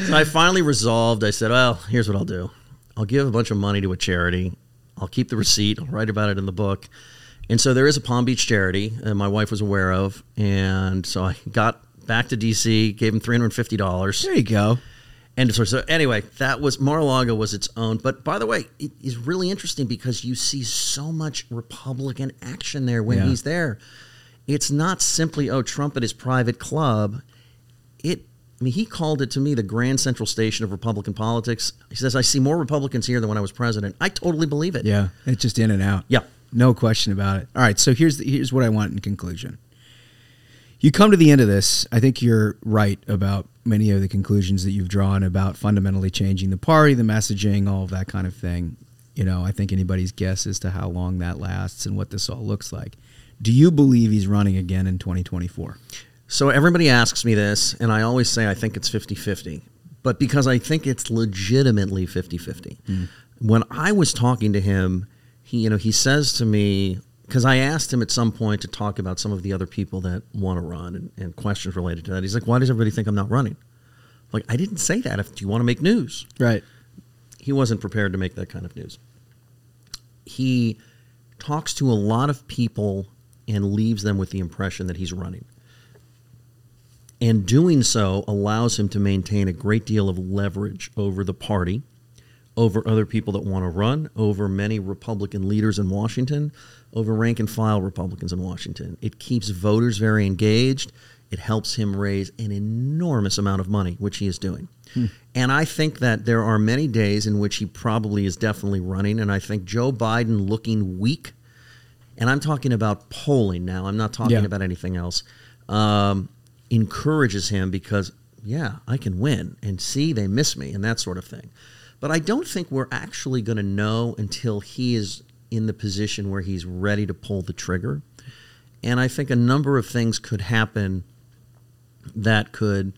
so I finally resolved. I said, well, here's what I'll do. I'll give a bunch of money to a charity. I'll keep the receipt. I'll write about it in the book. And so there is a Palm Beach charity that my wife was aware of. And so I got back to DC, gave him $350. There you go. And so, so anyway, that was Mar-a-Lago was its own. But by the way, it is really interesting because you see so much Republican action there when Yeah. he's there. It's not simply oh Trump at his private club. I mean, he called it to me the Grand Central Station of Republican politics. He says I see more Republicans here than when I was president. I totally believe it. Yeah, it's just in and out. Yeah. no question about it. All right, so here's the, here's what I want in conclusion. You come to the end of this. I think you're right about many of the conclusions that you've drawn about fundamentally changing the party, the messaging, all of that kind of thing. You know, I think anybody's guess as to how long that lasts and what this all looks like. Do you believe he's running again in 2024? So everybody asks me this, and I always say I think it's 50 50. But because I think it's legitimately 50 50. Mm. When I was talking to him, he, you know, he says to me, because I asked him at some point to talk about some of the other people that want to run and, and questions related to that. He's like, why does everybody think I'm not running? Like, I didn't say that. If do you want to make news? Right. He wasn't prepared to make that kind of news. He talks to a lot of people and leaves them with the impression that he's running. And doing so allows him to maintain a great deal of leverage over the party, over other people that want to run, over many Republican leaders in Washington, over rank and file Republicans in Washington. It keeps voters very engaged. It helps him raise an enormous amount of money, which he is doing. And I think that there are many days in which he probably is definitely running. And I think Joe Biden looking weak, and I'm talking about polling now, I'm not talking Yeah. about anything else, um, encourages him because, yeah, I can win. And see, they miss me, and that sort of thing. But I don't think we're actually going to know until he is in the position where he's ready to pull the trigger. And I think a number of things could happen that could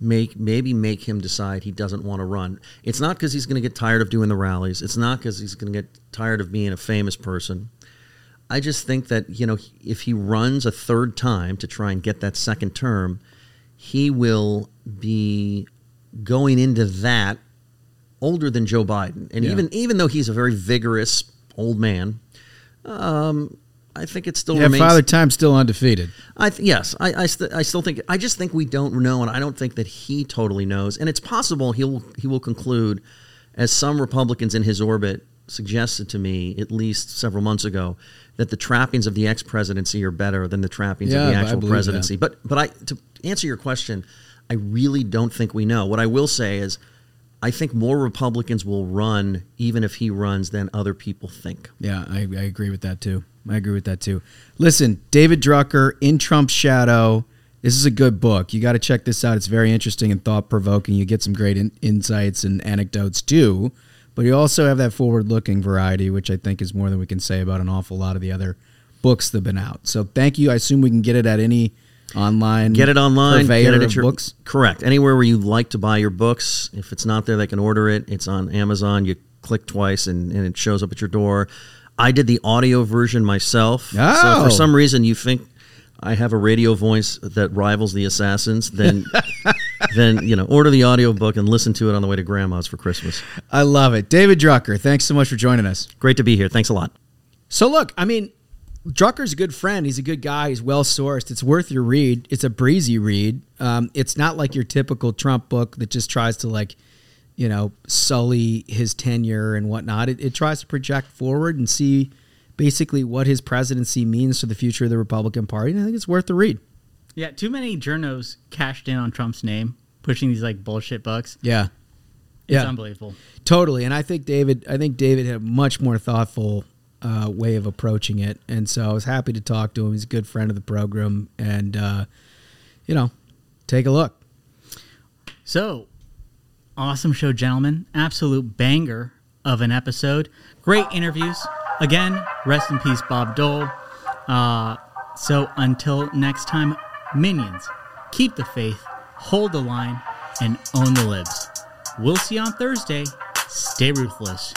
make maybe make him decide he doesn't want to run. It's not because he's going to get tired of doing the rallies. It's not because he's going to get tired of being a famous person. I just think that you know if he runs a third time to try and get that second term, he will be going into that older than Joe Biden. And Yeah. even even though he's a very vigorous old man, um, I think it still Yeah, remains. Father Time's still undefeated. I th- yes, I I, st- I still think I just think we don't know, and I don't think that he totally knows. And it's possible he'll he will conclude, as some Republicans in his orbit suggested to me at least several months ago, that the trappings of the ex presidency are better than the trappings Yeah, of the actual presidency. that. But but I to answer your question, I really don't think we know. What I will say is. I think more Republicans will run even if he runs than other people think. Yeah, I, I agree with that too. I agree with that too. Listen, David Drucker in Trump's shadow. This is a good book. You got to check this out. It's very interesting and thought provoking. You get some great in- insights and anecdotes too. But you also have that forward looking variety, which I think is more than we can say about an awful lot of the other books that have been out. So thank you. I assume we can get it at any online. Get it online. Get it at your books. Correct. Anywhere where you like to buy your books. If it's not there, they can order it. It's on Amazon. You click twice and, and it shows up at your door. I did the audio version myself. Oh. So Oh. for some reason you think I have a radio voice that rivals the Assassins, then then you know order the audio book and listen to it on the way to grandma's for Christmas. I love it. David Drucker, thanks so much for joining us. Great to be here. Thanks a lot. So look, I mean, Drucker's a good friend. He's a good guy. He's well sourced. It's worth your read. It's a breezy read. Um, it's not like your typical Trump book that just tries to like, you know, sully his tenure and whatnot. It, it tries to project forward and see basically what his presidency means to the future of the Republican Party. And I think it's worth the read. Yeah, too many journos cashed in on Trump's name, pushing these like bullshit books. Yeah. It's Yeah. unbelievable. Totally, and I think David. I think David had a much more thoughtful uh, way of approaching it, and so I was happy to talk to him. He's a good friend of the program, and uh, you know, take a look. So, awesome show, gentlemen. Absolute banger of an episode. Great interviews. Again, rest in peace, Bob Dole. Uh, so, until next time, minions, keep the faith, hold the line, and own the libs. We'll see you on Thursday. Stay ruthless.